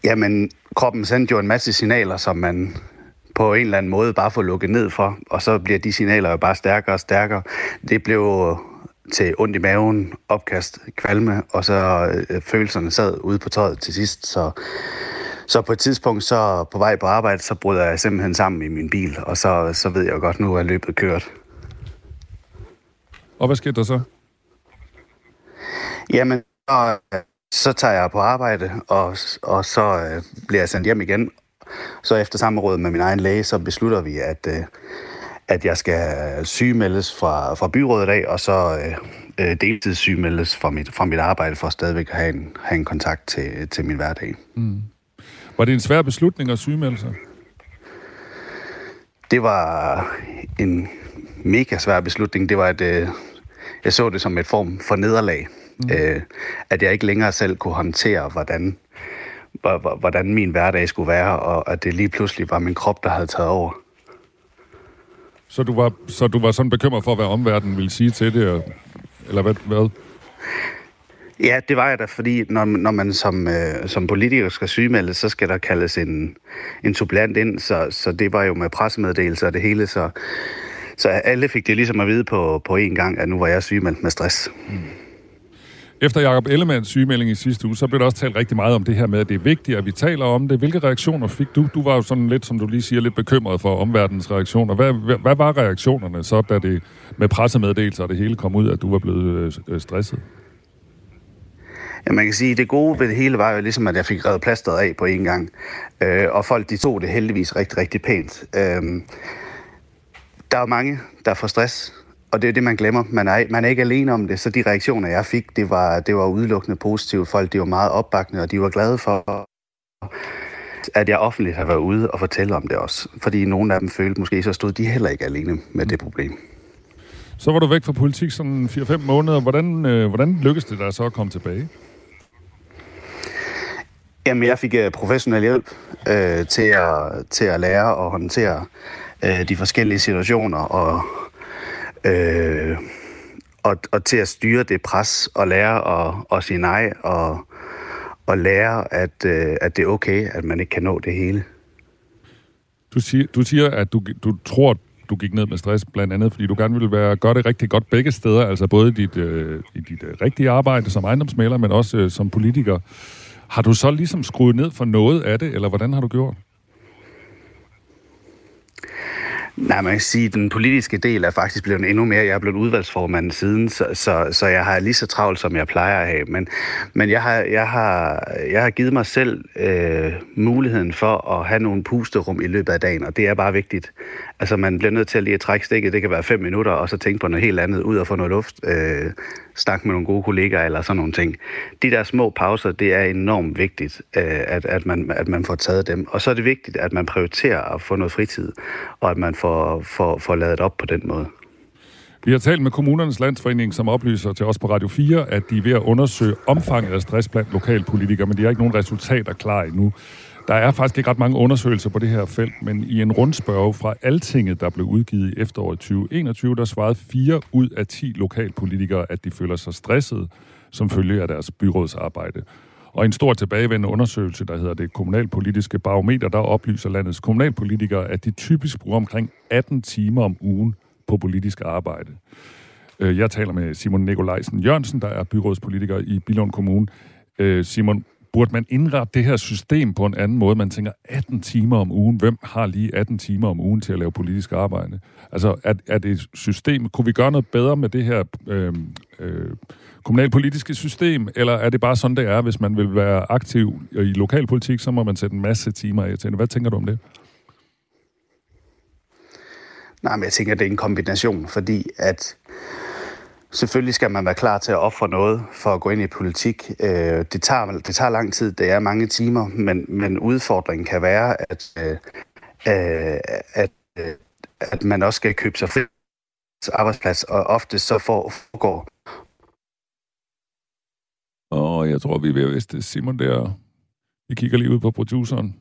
Jamen, kroppen sendte jo en masse signaler, som man på en eller anden måde bare får lukket ned for, og så bliver de signaler jo bare stærkere og stærkere. Det blev til ondt i maven, opkast, kvalme, og så øh, følelserne sad ude på tøjet til sidst, så så på et tidspunkt, så på vej på arbejde, så bryder jeg simpelthen sammen i min bil, og så, så ved jeg jo godt, nu er løbet kørt. Og hvad skete der så? Jamen, så, så tager jeg på arbejde, og, og så øh, bliver jeg sendt hjem igen. Så efter samråd med min egen læge, så beslutter vi, at, øh, at jeg skal sygemeldes fra, fra byrådet af, og så øh, øh deltidssygemeldes fra mit, fra mit arbejde, for stadigvæk at have en, have en kontakt til, til min hverdag. Mm. Var det en svær beslutning at sygemelde sig? Det var en mega svær beslutning. Det var et, øh, jeg så det som et form for nederlag. Mm. Øh, at jeg ikke længere selv kunne håndtere, hvordan, hvordan min hverdag skulle være, og at det lige pludselig var min krop, der havde taget over. Så du var, så du var sådan bekymret for, hvad omverdenen ville sige til det, eller hvad? hvad? Ja, det var jeg da, fordi når, når man som, øh, som politiker skal sygemelde, så skal der kaldes en, en supplant ind, så, så det var jo med pressemeddelelser og det hele, så, så alle fik det ligesom at vide på, på én gang, at nu var jeg sygemeldt med stress. Mm. Efter Jacob Ellemanns sygemelding i sidste uge, så blev der også talt rigtig meget om det her med, at det er vigtigt, at vi taler om det. Hvilke reaktioner fik du? Du var jo sådan lidt, som du lige siger, lidt bekymret for omverdens reaktioner. Hvad, hvad, hvad var reaktionerne så, da det med pressemeddelelser og det hele kom ud, at du var blevet øh, stresset? Ja, man kan sige, at det gode ved det hele var jo ligesom, at jeg fik reddet plasteret af på en gang. Øh, og folk, de tog det heldigvis rigtig, rigtig pænt. Øh, der er mange, der får stress, og det er det, man glemmer. Man er, man er ikke alene om det, så de reaktioner, jeg fik, det var, det var udelukkende positive. Folk, de var meget opbakende, og de var glade for, at jeg offentligt har været ude og fortælle om det også. Fordi nogle af dem følte måske, så stod de heller ikke alene med det problem. Så var du væk fra politik sådan 4-5 måneder. Hvordan, øh, hvordan lykkedes det dig så at komme tilbage? Jamen, jeg fik uh, professionel hjælp uh, til, at, til at lære og håndtere øh, de forskellige situationer og, øh, og, og til at styre det pres og lære at, at sige nej og, og lære, at, øh, at det er okay, at man ikke kan nå det hele. Du siger, du siger at du, du tror, du gik ned med stress, blandt andet fordi du gerne ville være, gøre det rigtig godt begge steder, altså både i dit, øh, i dit øh, rigtige arbejde som ejendomsmaler, men også øh, som politiker. Har du så ligesom skruet ned for noget af det, eller hvordan har du gjort? Nej, man kan sige, at den politiske del er faktisk blevet endnu mere. Jeg er blevet udvalgsformand siden, så, så, så jeg har lige så travlt, som jeg plejer at have. Men, men jeg, har, jeg, har, jeg har givet mig selv øh, muligheden for at have nogle pusterum i løbet af dagen, og det er bare vigtigt. Altså, man bliver nødt til at lige at trække stikket. Det kan være fem minutter, og så tænke på noget helt andet, ud og få noget luft, øh, snakke med nogle gode kollegaer eller sådan nogle ting. De der små pauser, det er enormt vigtigt, øh, at, at, man, at man får taget dem. Og så er det vigtigt, at man prioriterer at få noget fritid, og at man får, får, får lavet op på den måde. Vi har talt med Kommunernes Landsforening, som oplyser til os på Radio 4, at de er ved at undersøge omfanget af stress blandt lokalpolitikere, men de har ikke nogen resultater klar endnu. Der er faktisk ikke ret mange undersøgelser på det her felt, men i en rundspørge fra Altinget, der blev udgivet i efteråret 2021, der svarede 4 ud af 10 lokalpolitikere, at de føler sig stresset som følge af deres byrådsarbejde. Og en stor tilbagevendende undersøgelse, der hedder det kommunalpolitiske barometer, der oplyser landets kommunalpolitikere, at de typisk bruger omkring 18 timer om ugen på politisk arbejde. Øh, jeg taler med Simon Nikolajsen Jørgensen, der er byrådspolitiker i Bilund Kommune. Øh, Simon, burde man indrette det her system på en anden måde? Man tænker 18 timer om ugen. Hvem har lige 18 timer om ugen til at lave politisk arbejde? Altså, er, er det et system? Kunne vi gøre noget bedre med det her øh, øh, kommunalpolitiske system? Eller er det bare sådan, det er? Hvis man vil være aktiv i lokalpolitik, så må man sætte en masse timer af til det. Hvad tænker du om det? Nej, men jeg tænker, det er en kombination, fordi at Selvfølgelig skal man være klar til at ofre noget for at gå ind i politik. Øh, det, tager, det tager lang tid, det er mange timer, men, men udfordringen kan være, at, øh, øh at, øh, at man også skal købe sig fri arbejdsplads, og ofte så foregår... Og jeg tror, vi er ved at Simon der. Vi kigger lige ud på produceren.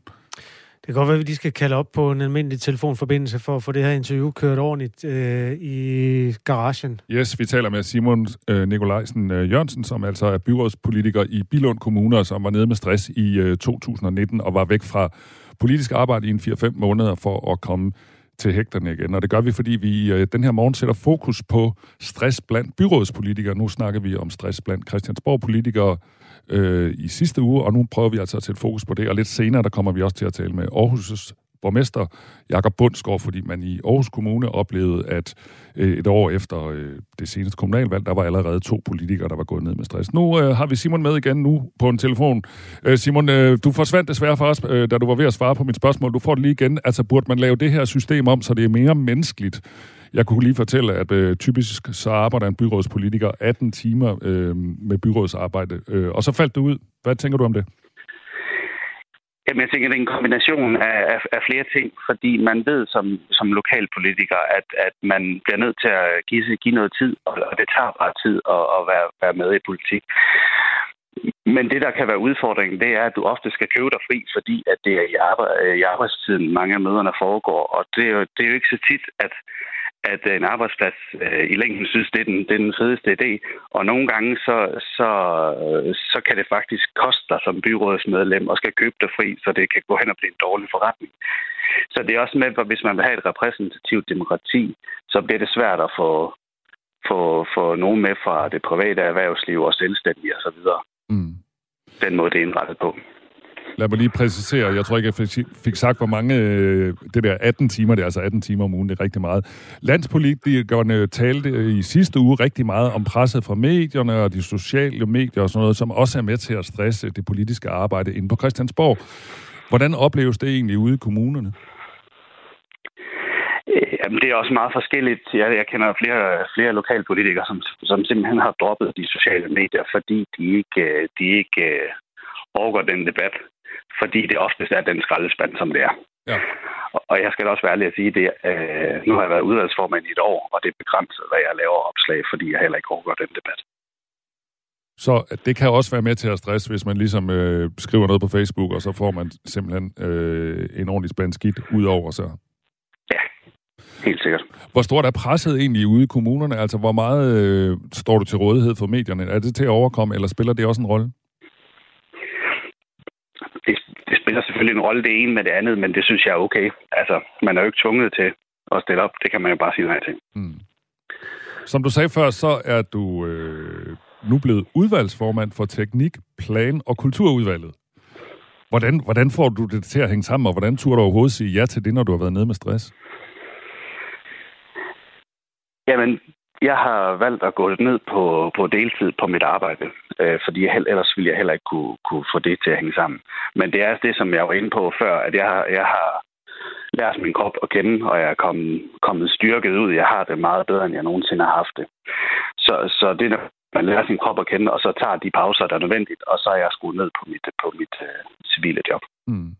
Det kan godt være, at vi lige skal kalde op på en almindelig telefonforbindelse for at få det her interview kørt ordentligt øh, i garagen. Yes, vi taler med Simon øh, Nikolajsen øh, Jørgensen, som altså er byrådspolitiker i Bilund Kommune, som var nede med stress i øh, 2019 og var væk fra politisk arbejde i en 4-5 måneder for at komme til hægterne igen. Og det gør vi, fordi vi øh, den her morgen sætter fokus på stress blandt byrådspolitikere. Nu snakker vi om stress blandt Christiansborg-politikere, øh, i sidste uge, og nu prøver vi altså at sætte fokus på det, og lidt senere, der kommer vi også til at tale med Aarhus' borgmester Jakob Bundsgaard, fordi man i Aarhus Kommune oplevede, at øh, et år efter øh, det seneste kommunalvalg, der var allerede to politikere, der var gået ned med stress. Nu øh, har vi Simon med igen nu på en telefon. Øh, Simon, øh, du forsvandt desværre for os, øh, da du var ved at svare på mit spørgsmål. Du får det lige igen. Altså, burde man lave det her system om, så det er mere menneskeligt? Jeg kunne lige fortælle, at øh, typisk så arbejder en byrådspolitiker 18 timer øh, med byrådsarbejde, øh, og så faldt det ud. Hvad tænker du om det? Jamen, jeg tænker, det er en kombination af, af, af flere ting, fordi man ved som, som lokalpolitiker, at, at man bliver nødt til at give, give noget tid, og det tager bare tid at, at være, være med i politik. Men det, der kan være udfordringen, det er, at du ofte skal købe dig fri, fordi at det er i, arbejde, i arbejdstiden, mange af møderne foregår. Og det er, jo, det er jo ikke så tit, at, at en arbejdsplads øh, i længden synes, det er, den, det er den fedeste idé. Og nogle gange, så, så, så kan det faktisk koste dig som byrådsmedlem og skal købe dig fri, så det kan gå hen og blive en dårlig forretning. Så det er også med, at hvis man vil have et repræsentativt demokrati, så bliver det svært at få, få, få nogen med fra det private erhvervsliv og selvstændige osv. Mm. Den måde, det er indrettet på. Lad mig lige præcisere, jeg tror ikke, jeg fik sagt, hvor mange, øh, det der 18 timer, det er altså 18 timer om ugen, det er rigtig meget. Landspolitikerne talte øh, i sidste uge rigtig meget om presset fra medierne og de sociale medier og sådan noget, som også er med til at stresse det politiske arbejde inde på Christiansborg. Hvordan opleves det egentlig ude i kommunerne? Øh, jamen, det er også meget forskelligt. Jeg, jeg kender flere, flere lokalpolitikere, som, som simpelthen har droppet de sociale medier, fordi de ikke, de ikke overgår den debat fordi det oftest er den skraldespand, som det er. Ja. Og jeg skal da også være ærlig at sige, det, øh, nu har jeg været udvalgsformand i et år, og det er begrænset, hvad jeg laver opslag, fordi jeg heller ikke overgår den debat. Så det kan også være med til at stresse, hvis man ligesom øh, skriver noget på Facebook, og så får man simpelthen øh, en ordentlig spand skidt ud over sig. Ja, helt sikkert. Hvor stort er presset egentlig ude i kommunerne? Altså, hvor meget øh, står du til rådighed for medierne? Er det til at overkomme, eller spiller det også en rolle? det, det spiller selvfølgelig en rolle det ene med det andet, men det synes jeg er okay. Altså, man er jo ikke tvunget til at stille op. Det kan man jo bare sige nej til. Mm. Som du sagde før, så er du øh, nu blevet udvalgsformand for teknik, plan og kulturudvalget. Hvordan, hvordan får du det til at hænge sammen, og hvordan turde du overhovedet sige ja til det, når du har været nede med stress? Jamen, jeg har valgt at gå ned på, på deltid på mit arbejde, øh, fordi jeg, ellers ville jeg heller ikke kunne, kunne få det til at hænge sammen. Men det er det, som jeg var inde på før, at jeg har, jeg har lært min krop at kende, og jeg er kommet, kommet styrket ud. Jeg har det meget bedre, end jeg nogensinde har haft det. Så, så det, når man lærer sin krop at kende, og så tager de pauser, der er nødvendigt, og så er jeg skruet ned på mit, på mit øh, civile job. Mm.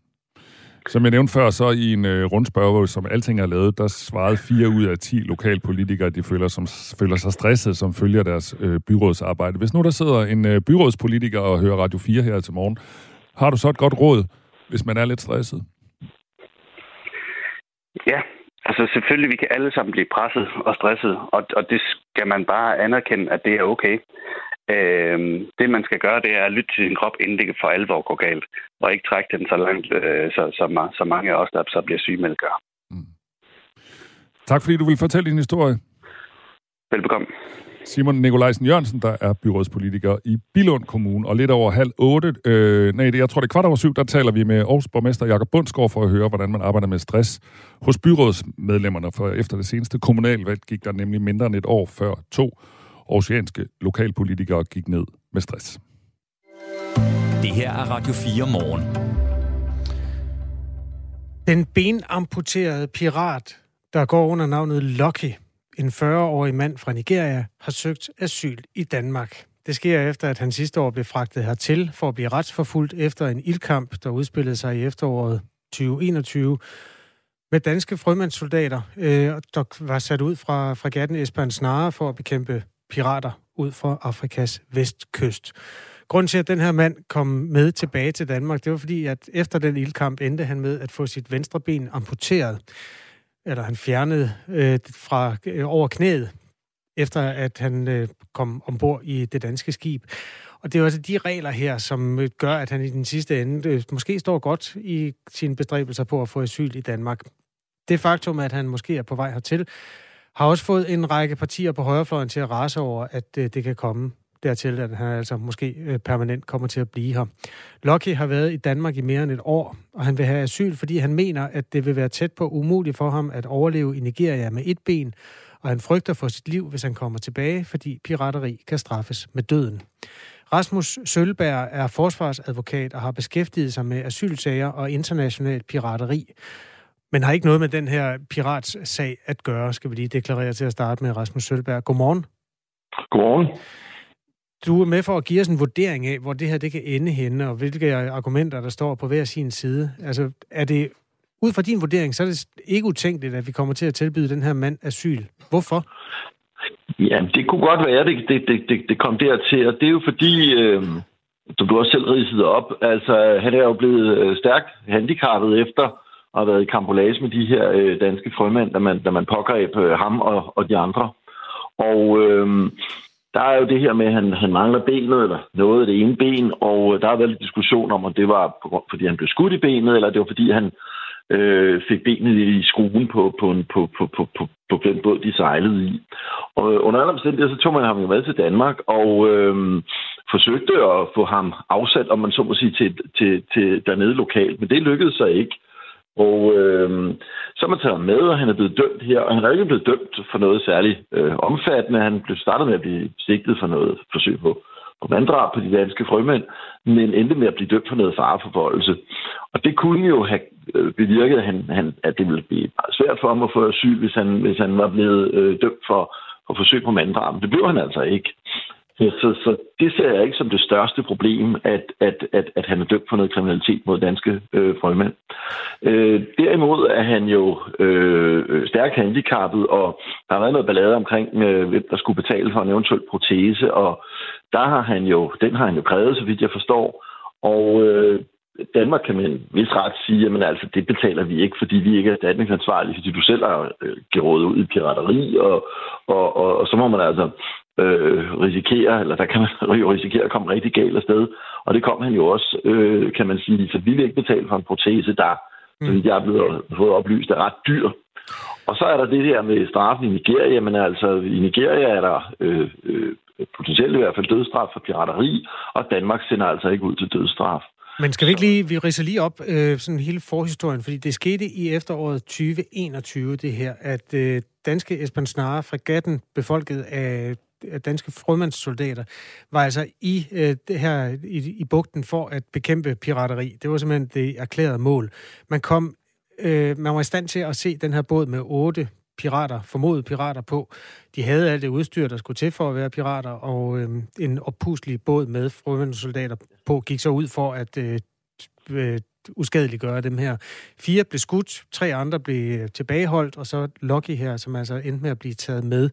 Som jeg nævnte før, så i en øh, rundspørg, som alting er lavet, der svarede fire ud af 10 lokalpolitikere, de føler, som, føler sig stresset, som følger deres øh, byrådsarbejde. Hvis nu der sidder en øh, byrådspolitiker og hører Radio 4 her til morgen, har du så et godt råd, hvis man er lidt stresset? Ja, altså selvfølgelig, vi kan alle sammen blive presset og stresset, og, og det skal man bare anerkende, at det er okay. Øh, det, man skal gøre, det er at lytte til sin krop, inden det kan for alvor gå galt, og ikke trække den så langt, øh, så, så, så mange af os, der så bliver syge med gør. Mm. Tak fordi du vil fortælle din historie. Velbekomme. Simon Nikolajsen Jørgensen, der er byrådspolitiker i Bilund Kommune, og lidt over halv otte, øh, nej, det, jeg tror det er kvart over syv, der taler vi med Aarhus borgmester Jakob Bundsgaard for at høre, hvordan man arbejder med stress hos byrådsmedlemmerne, for efter det seneste kommunalvalg gik der nemlig mindre end et år før to oceanske lokalpolitikere gik ned med stress. Det her er Radio 4 morgen. Den benamputerede pirat, der går under navnet Lucky, en 40-årig mand fra Nigeria, har søgt asyl i Danmark. Det sker efter, at han sidste år blev fragtet hertil for at blive retsforfulgt efter en ildkamp, der udspillede sig i efteråret 2021 med danske frømandssoldater, øh, der var sat ud fra fregatten Esbern Snare for at bekæmpe pirater ud fra Afrikas vestkyst. Grunden til, at den her mand kom med tilbage til Danmark, det var fordi, at efter den ildkamp endte han med at få sit venstre ben amputeret. Eller han fjernede øh, fra øh, over knæet, efter at han øh, kom ombord i det danske skib. Og det er altså de regler her, som øh, gør, at han i den sidste ende øh, måske står godt i sine bestræbelser på at få asyl i Danmark. Det faktum, at han måske er på vej hertil, har også fået en række partier på højrefløjen til at rase over, at øh, det kan komme dertil, at han altså måske øh, permanent kommer til at blive her. Lucky har været i Danmark i mere end et år, og han vil have asyl, fordi han mener, at det vil være tæt på umuligt for ham at overleve i Nigeria med et ben, og han frygter for sit liv, hvis han kommer tilbage, fordi pirateri kan straffes med døden. Rasmus Sølberg er forsvarsadvokat og har beskæftiget sig med asylsager og international pirateri men har ikke noget med den her piratsag at gøre, skal vi lige deklarere til at starte med Rasmus Sølberg. Godmorgen. Godmorgen. Du er med for at give os en vurdering af, hvor det her det kan ende henne, og hvilke argumenter, der står på hver sin side. Altså, er det, ud fra din vurdering, så er det ikke utænkeligt, at vi kommer til at tilbyde den her mand asyl. Hvorfor? Ja, det kunne godt være, det, det, det, det, det kom dertil, og det er jo fordi, øh, som du også selv ridset op, altså han er jo blevet øh, stærkt handicappet efter og har været i kampolage med de her øh, danske frømænd, da man, da man pågreb øh, ham og, og de andre. Og øh, der er jo det her med, at han, han mangler benet, eller noget af det ene ben, og øh, der har været lidt diskussion om, om det var på, fordi han blev skudt i benet, eller det var fordi han øh, fik benet i skruen på, på, en, på, på, på, på, på den båd, de sejlede i. Og øh, under andre omstændigheder, så tog man ham jo med til Danmark, og øh, forsøgte at få ham afsat, om man så må sige, til, til, til dernede lokalt, men det lykkedes så ikke. Og øh, så er man taget med, og han er blevet dømt her, og han er ikke blevet dømt for noget særligt øh, omfattende. Han blev startet med at blive sigtet for noget forsøg på, på manddrab på de danske frømænd, men endte med at blive dømt for noget fareforvoldelse. Og det kunne jo have øh, bevirket, at, han, han, at det ville blive meget svært for ham at få asyl, hvis han, hvis han var blevet øh, dømt for, for forsøg på manddrab. Det blev han altså ikke. Så, så det ser jeg ikke som det største problem, at, at, at, at han er dømt for noget kriminalitet mod danske øh, frømænd. Øh, derimod er han jo øh, stærkt handicappet, og der har været noget ballade omkring, øh, hvem der skulle betale for en eventuel protese, og der har han jo, den har han jo krævet, så vidt jeg forstår. Og øh, Danmark kan man vist ret sige, at altså, det betaler vi ikke, fordi vi ikke er erstatningsansvarlige, fordi du selv har øh, gerådet ud i pirateri, og, og, og, og så må man altså øh, risikere, eller der kan man jo risikere at komme rigtig galt afsted. Og det kom han jo også, øh, kan man sige. Så vi vil ikke betale for en protese, der, mm. jeg er blevet fået oplyst, er ret dyr. Og så er der det der med straffen i Nigeria. Men altså, i Nigeria er der øh, øh, potentielt i hvert fald dødsstraf for pirateri, og Danmark sender altså ikke ud til dødsstraf. Men skal vi ikke lige, vi ridser lige op øh, sådan hele forhistorien, fordi det skete i efteråret 2021, det her, at øh, danske Esben Snare, fregatten befolket af danske frømandssoldater, var altså i øh, det her i, i bugten for at bekæmpe pirateri. Det var simpelthen det erklærede mål. Man kom, øh, man var i stand til at se den her båd med otte pirater, formodede pirater på. De havde alt det udstyr, der skulle til for at være pirater, og øh, en oppuslig båd med frømandssoldater på gik så ud for at øh, øh, uskadeliggøre dem her. Fire blev skudt, tre andre blev øh, tilbageholdt, og så Lucky her, som altså endte med at blive taget med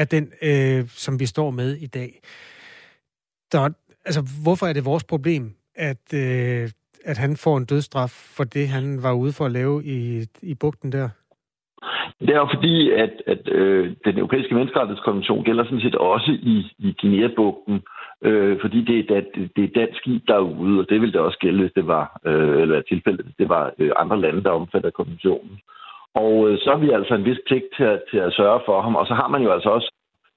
af den, øh, som vi står med i dag. Der, altså, hvorfor er det vores problem, at, øh, at han får en dødsstraf for det, han var ude for at lave i, i bugten der? Det er jo fordi, at, at øh, den europæiske menneskerettighedskonvention gælder sådan set også i, i Guinea-bugten, øh, fordi det er, det, det er dansk skib derude, og det ville det også gælde, hvis det var, øh, eller tilfældet, hvis det var øh, andre lande, der omfatter konventionen. Og øh, så har vi altså en vis pligt til at, til at sørge for ham. Og så har man jo altså også,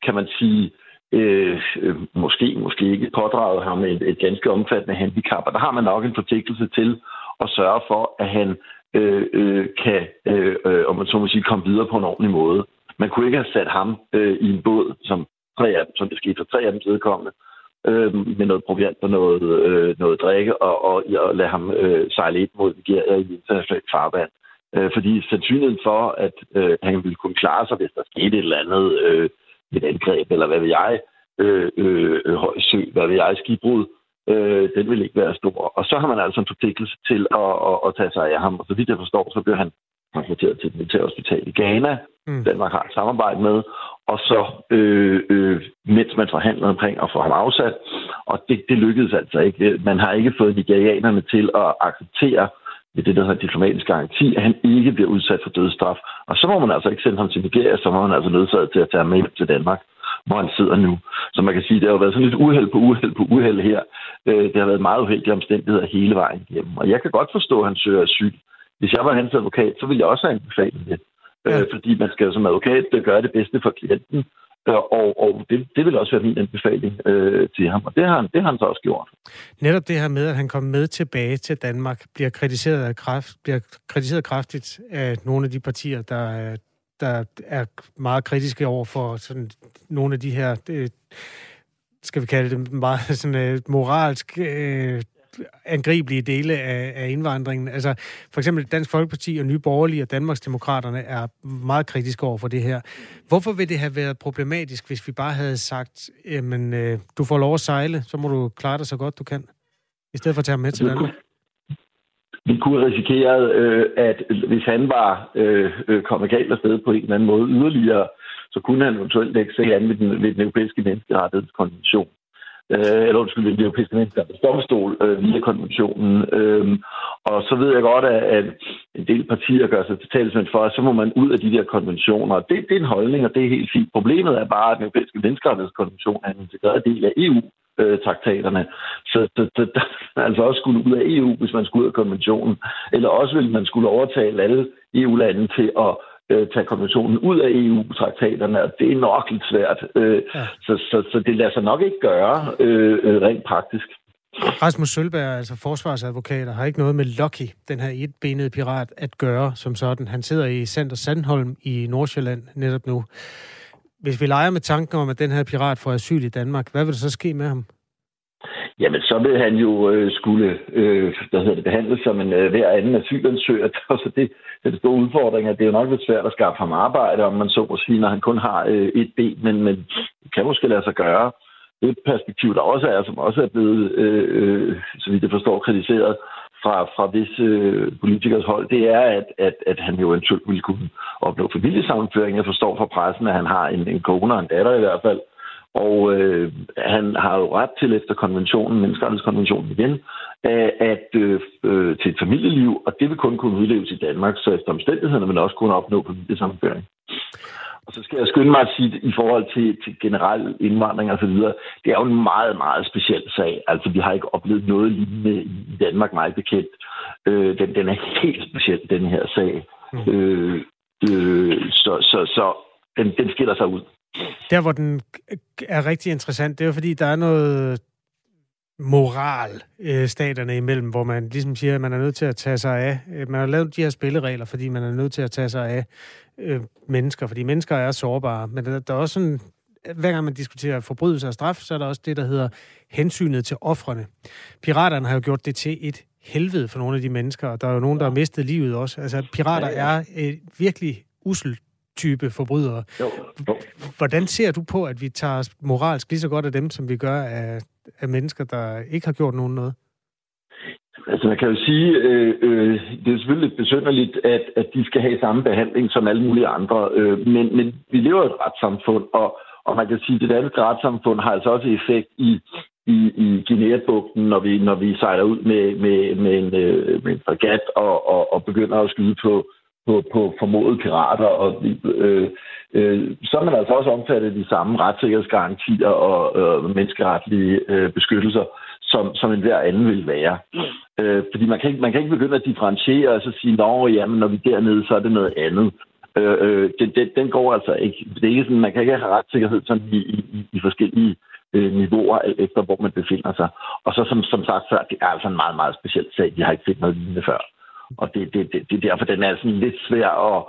kan man sige, øh, øh, måske, måske ikke pådraget ham et, et ganske omfattende handicap. Og der har man nok en forpligtelse til at sørge for, at han øh, øh, kan, øh, øh, om man så må sige, komme videre på en ordentlig måde. Man kunne ikke have sat ham øh, i en båd, som, tre af dem, som det skete for tre af dem vedkommende, øh, med noget proviant og noget, øh, noget drikke, og, og, og lade ham øh, sejle ind mod Nigeria i internationalt farvand. Øh, fordi sandsynligheden for, at øh, han ville kunne klare sig, hvis der skete et eller andet øh, et angreb, eller hvad ved jeg, øh, øh, høj sø, hvad ved jeg, skibbrud, øh, den vil ikke være stor. Og så har man altså en forpligtelse til at, at, at tage sig af ham. Og så vidt jeg forstår, så bliver han transporteret til et militærhospital i Ghana, mm. Danmark har et samarbejde med, og så øh, øh, mens man forhandler omkring at få ham afsat, og det, det lykkedes altså ikke. Man har ikke fået nigerianerne til at acceptere ved det, der hedder diplomatisk garanti, at han ikke bliver udsat for dødsstraf. Og så må man altså ikke sende ham til Nigeria, så må man altså nødsaget til at tage ham med til Danmark, hvor han sidder nu. Så man kan sige, at det har været sådan lidt uheld på uheld på uheld her. Øh, det har været meget uheldige omstændigheder hele vejen igennem. Og jeg kan godt forstå, at han søger asyl. Hvis jeg var hans advokat, så ville jeg også have anbefalet det. Ja. Øh, fordi man skal som advokat gøre det bedste for klienten. Øh, og, og det, det vil også være min anbefaling øh, til ham, og det har, han, det har han så også gjort. Netop det her med, at han kom med tilbage til Danmark, bliver kritiseret, af kraft, bliver kritiseret kraftigt af nogle af de partier, der, der er meget kritiske over for sådan nogle af de her, det, skal vi kalde det, meget sådan, øh, moralsk øh, angribelige dele af, af indvandringen. Altså for eksempel Dansk Folkeparti og Nye Borgerlige og Danmarks Demokraterne er meget kritiske over for det her. Hvorfor vil det have været problematisk, hvis vi bare havde sagt, jamen øh, du får lov at sejle, så må du klare dig så godt du kan, i stedet for at tage ham med til Danmark? Vi kunne risikere, øh, at hvis han var øh, øh, kommet galt afsted på en eller anden måde yderligere, så kunne han eventuelt lægge sig an med den, med den europæiske menneskerettighedskonvention øh, eller undskyld, den europæiske menneskerettighedsdomstol øh, via konventionen. Øh, og så ved jeg godt, at, at en del partier gør sig til talsmænd for, at så må man ud af de der konventioner. Det, det er en holdning, og det er helt fint. Problemet er bare, at den europæiske menneskerettighedskonvention er en integreret del af EU øh, traktaterne. Så så, der altså også skulle ud af EU, hvis man skulle ud af konventionen. Eller også ville man skulle overtale alle EU-lande til at øh, tage konventionen ud af EU-traktaterne, og det er nok lidt svært. Øh, ja. så, så, så det lader sig nok ikke gøre øh, øh rent praktisk. Rasmus Sølberg, altså forsvarsadvokat, har ikke noget med Lucky, den her etbenede pirat, at gøre som sådan. Han sidder i Center Sandholm i Nordsjælland netop nu. Hvis vi leger med tanken om, at den her pirat får asyl i Danmark, hvad vil der så ske med ham? Jamen, så vil han jo øh, skulle øh, hvad hedder det, behandles som en øh, hver anden asylansøger. Så det, det er en stor udfordring, at det er jo nok lidt svært at skaffe ham arbejde, om man så må sige, når han kun har øh, et ben, men, men det kan måske lade sig gøre. Et perspektiv, der også er, som også er blevet, øh, øh, så vidt jeg forstår, kritiseret fra, fra visse øh, politikers hold, det er, at, at, at han jo eventuelt ville kunne opnå familiesammenføring. Jeg forstår fra pressen, at han har en, en kone og en datter i hvert fald, og øh, han har jo ret til efter konventionen, menneskerettighedskonventionen igen, at øh, øh, til et familieliv, og det vil kun kunne udleves i Danmark, så efter omstændighederne vil også kunne opnå familiesammenføring. Og så skal jeg skynde mig at sige, i forhold til, til generel indvandring og så videre, det er jo en meget, meget speciel sag. Altså, vi har ikke oplevet noget lignende i Danmark, meget bekendt. Øh, den, den er helt speciel, den her sag. Mm. Øh, øh, så, så, så den, den skiller sig ud. Der, hvor den er rigtig interessant, det er jo fordi, der er noget moral øh, staterne imellem, hvor man ligesom siger, at man er nødt til at tage sig af. Øh, man har lavet de her spilleregler, fordi man er nødt til at tage sig af øh, mennesker, fordi mennesker er sårbare. Men der, der er også sådan, hver gang man diskuterer forbrydelse og straf, så er der også det, der hedder hensynet til offrene. Piraterne har jo gjort det til et helvede for nogle af de mennesker, og der er jo nogen, der har mistet livet også. Altså, pirater ja, ja. er et virkelig usel type forbrydere. Jo, jo. Hvordan ser du på, at vi tager moralsk lige så godt af dem, som vi gør af, af mennesker, der ikke har gjort nogen noget? Altså man kan jo sige, øh, øh, det er selvfølgelig lidt besynderligt, at, at de skal have samme behandling som alle mulige andre, øh, men, men vi lever i et retssamfund, og, og man kan sige, at det danske retssamfund har altså også effekt i, i, i Guinea-bugten, når vi, når vi sejler ud med, med, med, en, øh, med en fregat og, og, og begynder at skyde på, på, på formodede pirater, og øh, øh, så er man altså også omfattet af de samme retssikkerhedsgarantier og øh, menneskeretlige øh, beskyttelser, som, som enhver anden vil være. Øh, fordi man kan, ikke, man kan ikke begynde at differentiere og så sige, nå, jamen, når vi er dernede, så er det noget andet. Øh, øh, den, den, den går altså ikke. Det er ikke sådan, man kan ikke have retssikkerhed sådan i, i, i forskellige øh, niveauer, alt efter hvor man befinder sig. Og så som, som sagt før, det er altså en meget, meget speciel sag. Vi har ikke set noget lignende før. Og det, det, det, det er derfor, den er sådan lidt svær at,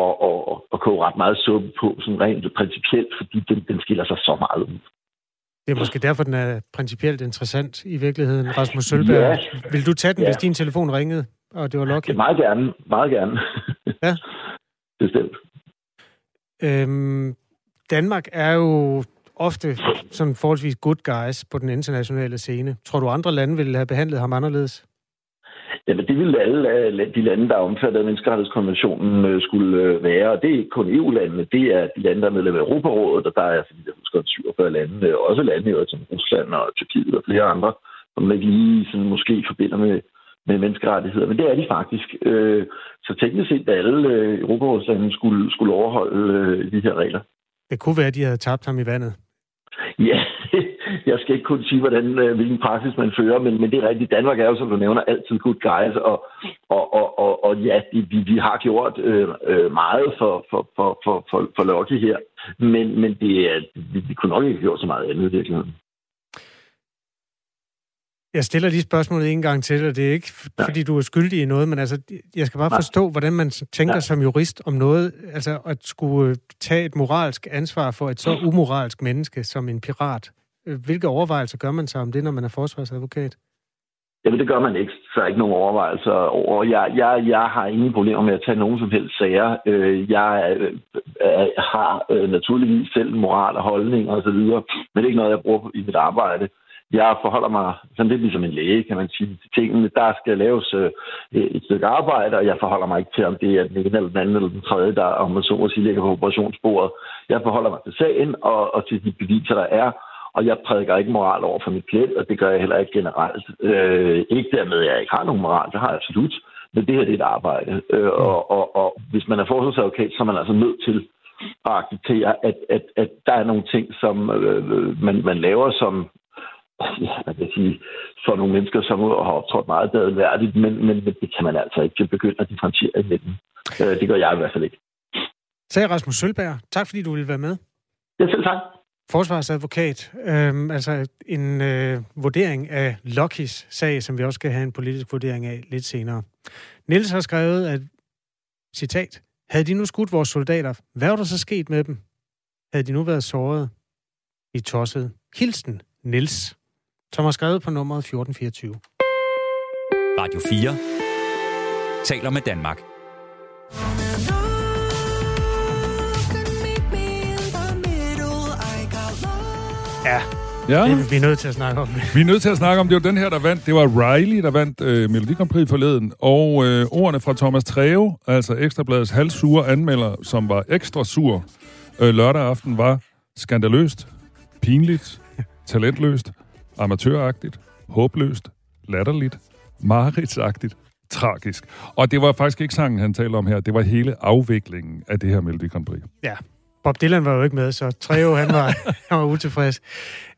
at, at, at koge ret meget suppe på, sådan rent principielt, fordi den, den skiller sig så meget ud. Det er måske derfor, den er principielt interessant i virkeligheden, Rasmus Sølberg. Ja. Vil du tage den, ja. hvis din telefon ringede, og det var Lucky? Meget gerne, meget gerne. ja. Bestemt. Øhm, Danmark er jo ofte sådan forholdsvis good guys på den internationale scene. Tror du, andre lande ville have behandlet ham anderledes? Jamen, det ville alle de lande, der er omfattet af menneskerettighedskonventionen, øh, skulle øh, være. Og det er ikke kun EU-landene, det er de lande, der er medlem af Europarådet, og der er, fordi jeg husker, 47 lande, øh, også lande som Rusland og Tyrkiet og flere andre, som man ikke lige sådan, måske forbinder med, med menneskerettigheder. Men det er de faktisk. Så teknisk set, at alle Europarådslande skulle, skulle overholde de her regler. Det kunne være, at de havde tabt ham i vandet. Ja, jeg skal ikke kun sige, hvordan, øh, hvilken praksis man fører, men, men det er rigtigt. Danmark er jo, som du nævner, altid good guys, og, og, og, og, og ja, vi, vi har gjort øh, øh, meget for, for, for, for, for, for Lucky her, men, men det vi, vi kunne nok ikke have gjort så meget andet i virkeligheden. Jeg stiller lige spørgsmålet en gang til, og det er ikke, ja. fordi du er skyldig i noget, men altså, jeg skal bare Nej. forstå, hvordan man tænker ja. som jurist om noget, altså at skulle tage et moralsk ansvar for et så umoralsk menneske som en pirat. Øh, hvilke overvejelser gør man sig om det, når man er forsvarsadvokat? Jamen, det gør man ikke. Så er ikke nogen overvejelser over. Jeg, jeg, jeg har ingen problemer med at tage nogen som helst sager. Øh, jeg øh, øh, har naturligvis selv moral og holdning og så videre, men det er ikke noget, jeg bruger i mit arbejde jeg forholder mig sådan lidt ligesom en læge, kan man sige, til tingene. Der skal laves et stykke arbejde, og jeg forholder mig ikke til, om det er den ene eller den anden eller den tredje, der om man så må sige ligger på operationsbordet. Jeg forholder mig til sagen og, og til de beviser, der er, og jeg prædiker ikke moral over for mit klient, og det gør jeg heller ikke generelt. Øh, ikke dermed, at jeg ikke har nogen moral, det har jeg absolut, men det her det er et arbejde. Øh, og, og, og hvis man er forsvarsadvokat, så er man altså nødt til at acceptere, at, at, at der er nogle ting, som øh, man, man laver, som ja, man kan sige, for nogle mennesker, som har optrådt meget badeværdigt, men, men det kan man altså ikke begynde at differentiere imellem. Øh, det gør jeg i hvert fald ikke. Sagde Rasmus Sølberg. Tak fordi du ville være med. Ja, selv tak. Forsvarsadvokat. øh, altså en øh, vurdering af Lockys sag, som vi også skal have en politisk vurdering af lidt senere. Niels har skrevet, at, citat, havde de nu skudt vores soldater, hvad var der så sket med dem? Havde de nu været såret? I tosset. Hilsen, Niels som har skrevet på nummeret 1424. Radio 4 taler med Danmark. Ja, Ja. Det, vi er nødt til at snakke om det. Vi er nødt til at snakke om, det var den her, der vandt. Det var Riley, der vandt øh, Melodi Grand Prix forleden. Og øh, ordene fra Thomas Treve, altså Ekstrabladets halvsure anmelder, som var ekstra sur øh, lørdag aften, var skandaløst, pinligt, talentløst amatøragtigt, håbløst, latterligt, mareridtsagtigt, tragisk. Og det var faktisk ikke sangen, han talte om her. Det var hele afviklingen af det her Melodi Grand Prix. Ja. Bob Dylan var jo ikke med, så Treo, han var, han var utilfreds.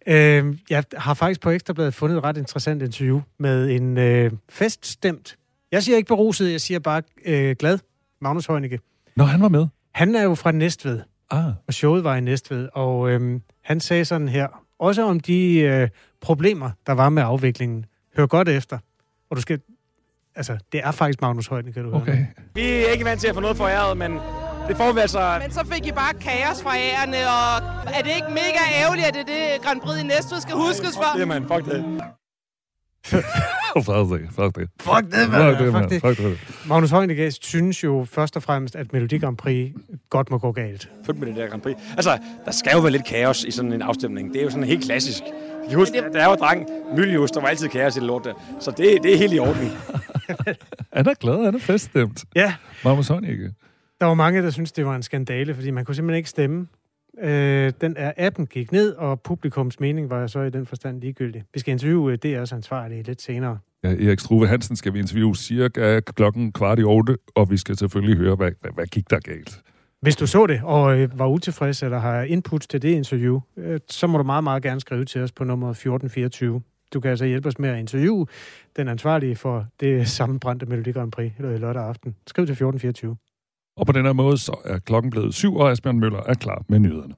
Øh, jeg har faktisk på Ekstrabladet fundet et ret interessant interview med en øh, feststemt, jeg siger ikke beruset, jeg siger bare øh, glad, Magnus Heunicke. Nå, han var med? Han er jo fra Næstved, ah. og showet var i Næstved, og øh, han sagde sådan her, også om de øh, problemer, der var med afviklingen. Hør godt efter. Og du skal... Altså, det er faktisk Magnus Højden, kan du høre. Okay. Vi er ikke vant til at få noget foræret, men det får vi altså... Men så fik I bare kaos fra ærerne, og er det ikke mega ærgerligt, at det er det Grand Prix i Næstved skal huskes for? Fuck det, mand. Fuck det. fuck det, fuck det. Fuck det, Fuck det, Fuck mand. det. Fuck det. Magnus Højnegæst synes jo først og fremmest, at Melodi Grand Prix godt må gå galt. Fyt med det der Grand Prix. Altså, der skal jo være lidt kaos i sådan en afstemning. Det er jo sådan helt klassisk. Jeg kan huske, da jeg var dreng, Mylius, der var altid kaos i det lort der. Så det, det er helt i orden. Han er glad, han er feststemt. Ja. Magnus Heunicke. Der var mange, der syntes, det var en skandale, fordi man kunne simpelthen ikke stemme. Øh, den er appen gik ned, og publikums mening var så i den forstand ligegyldig. Vi skal interviewe DR's ansvarlige lidt senere. Ja, Erik Struve Hansen skal vi interviewe cirka klokken kvart i otte, og vi skal selvfølgelig høre, hvad, hvad, hvad gik der galt. Hvis du så det, og øh, var utilfreds, eller har input til det interview, øh, så må du meget, meget gerne skrive til os på nummer 1424. Du kan altså hjælpe os med at interviewe den ansvarlige for det sammenbrændte Melodi Grand Prix eller lørdag aften. Skriv til 1424. Og på den her måde, så er klokken blevet syv, og Asbjørn Møller er klar med nyhederne.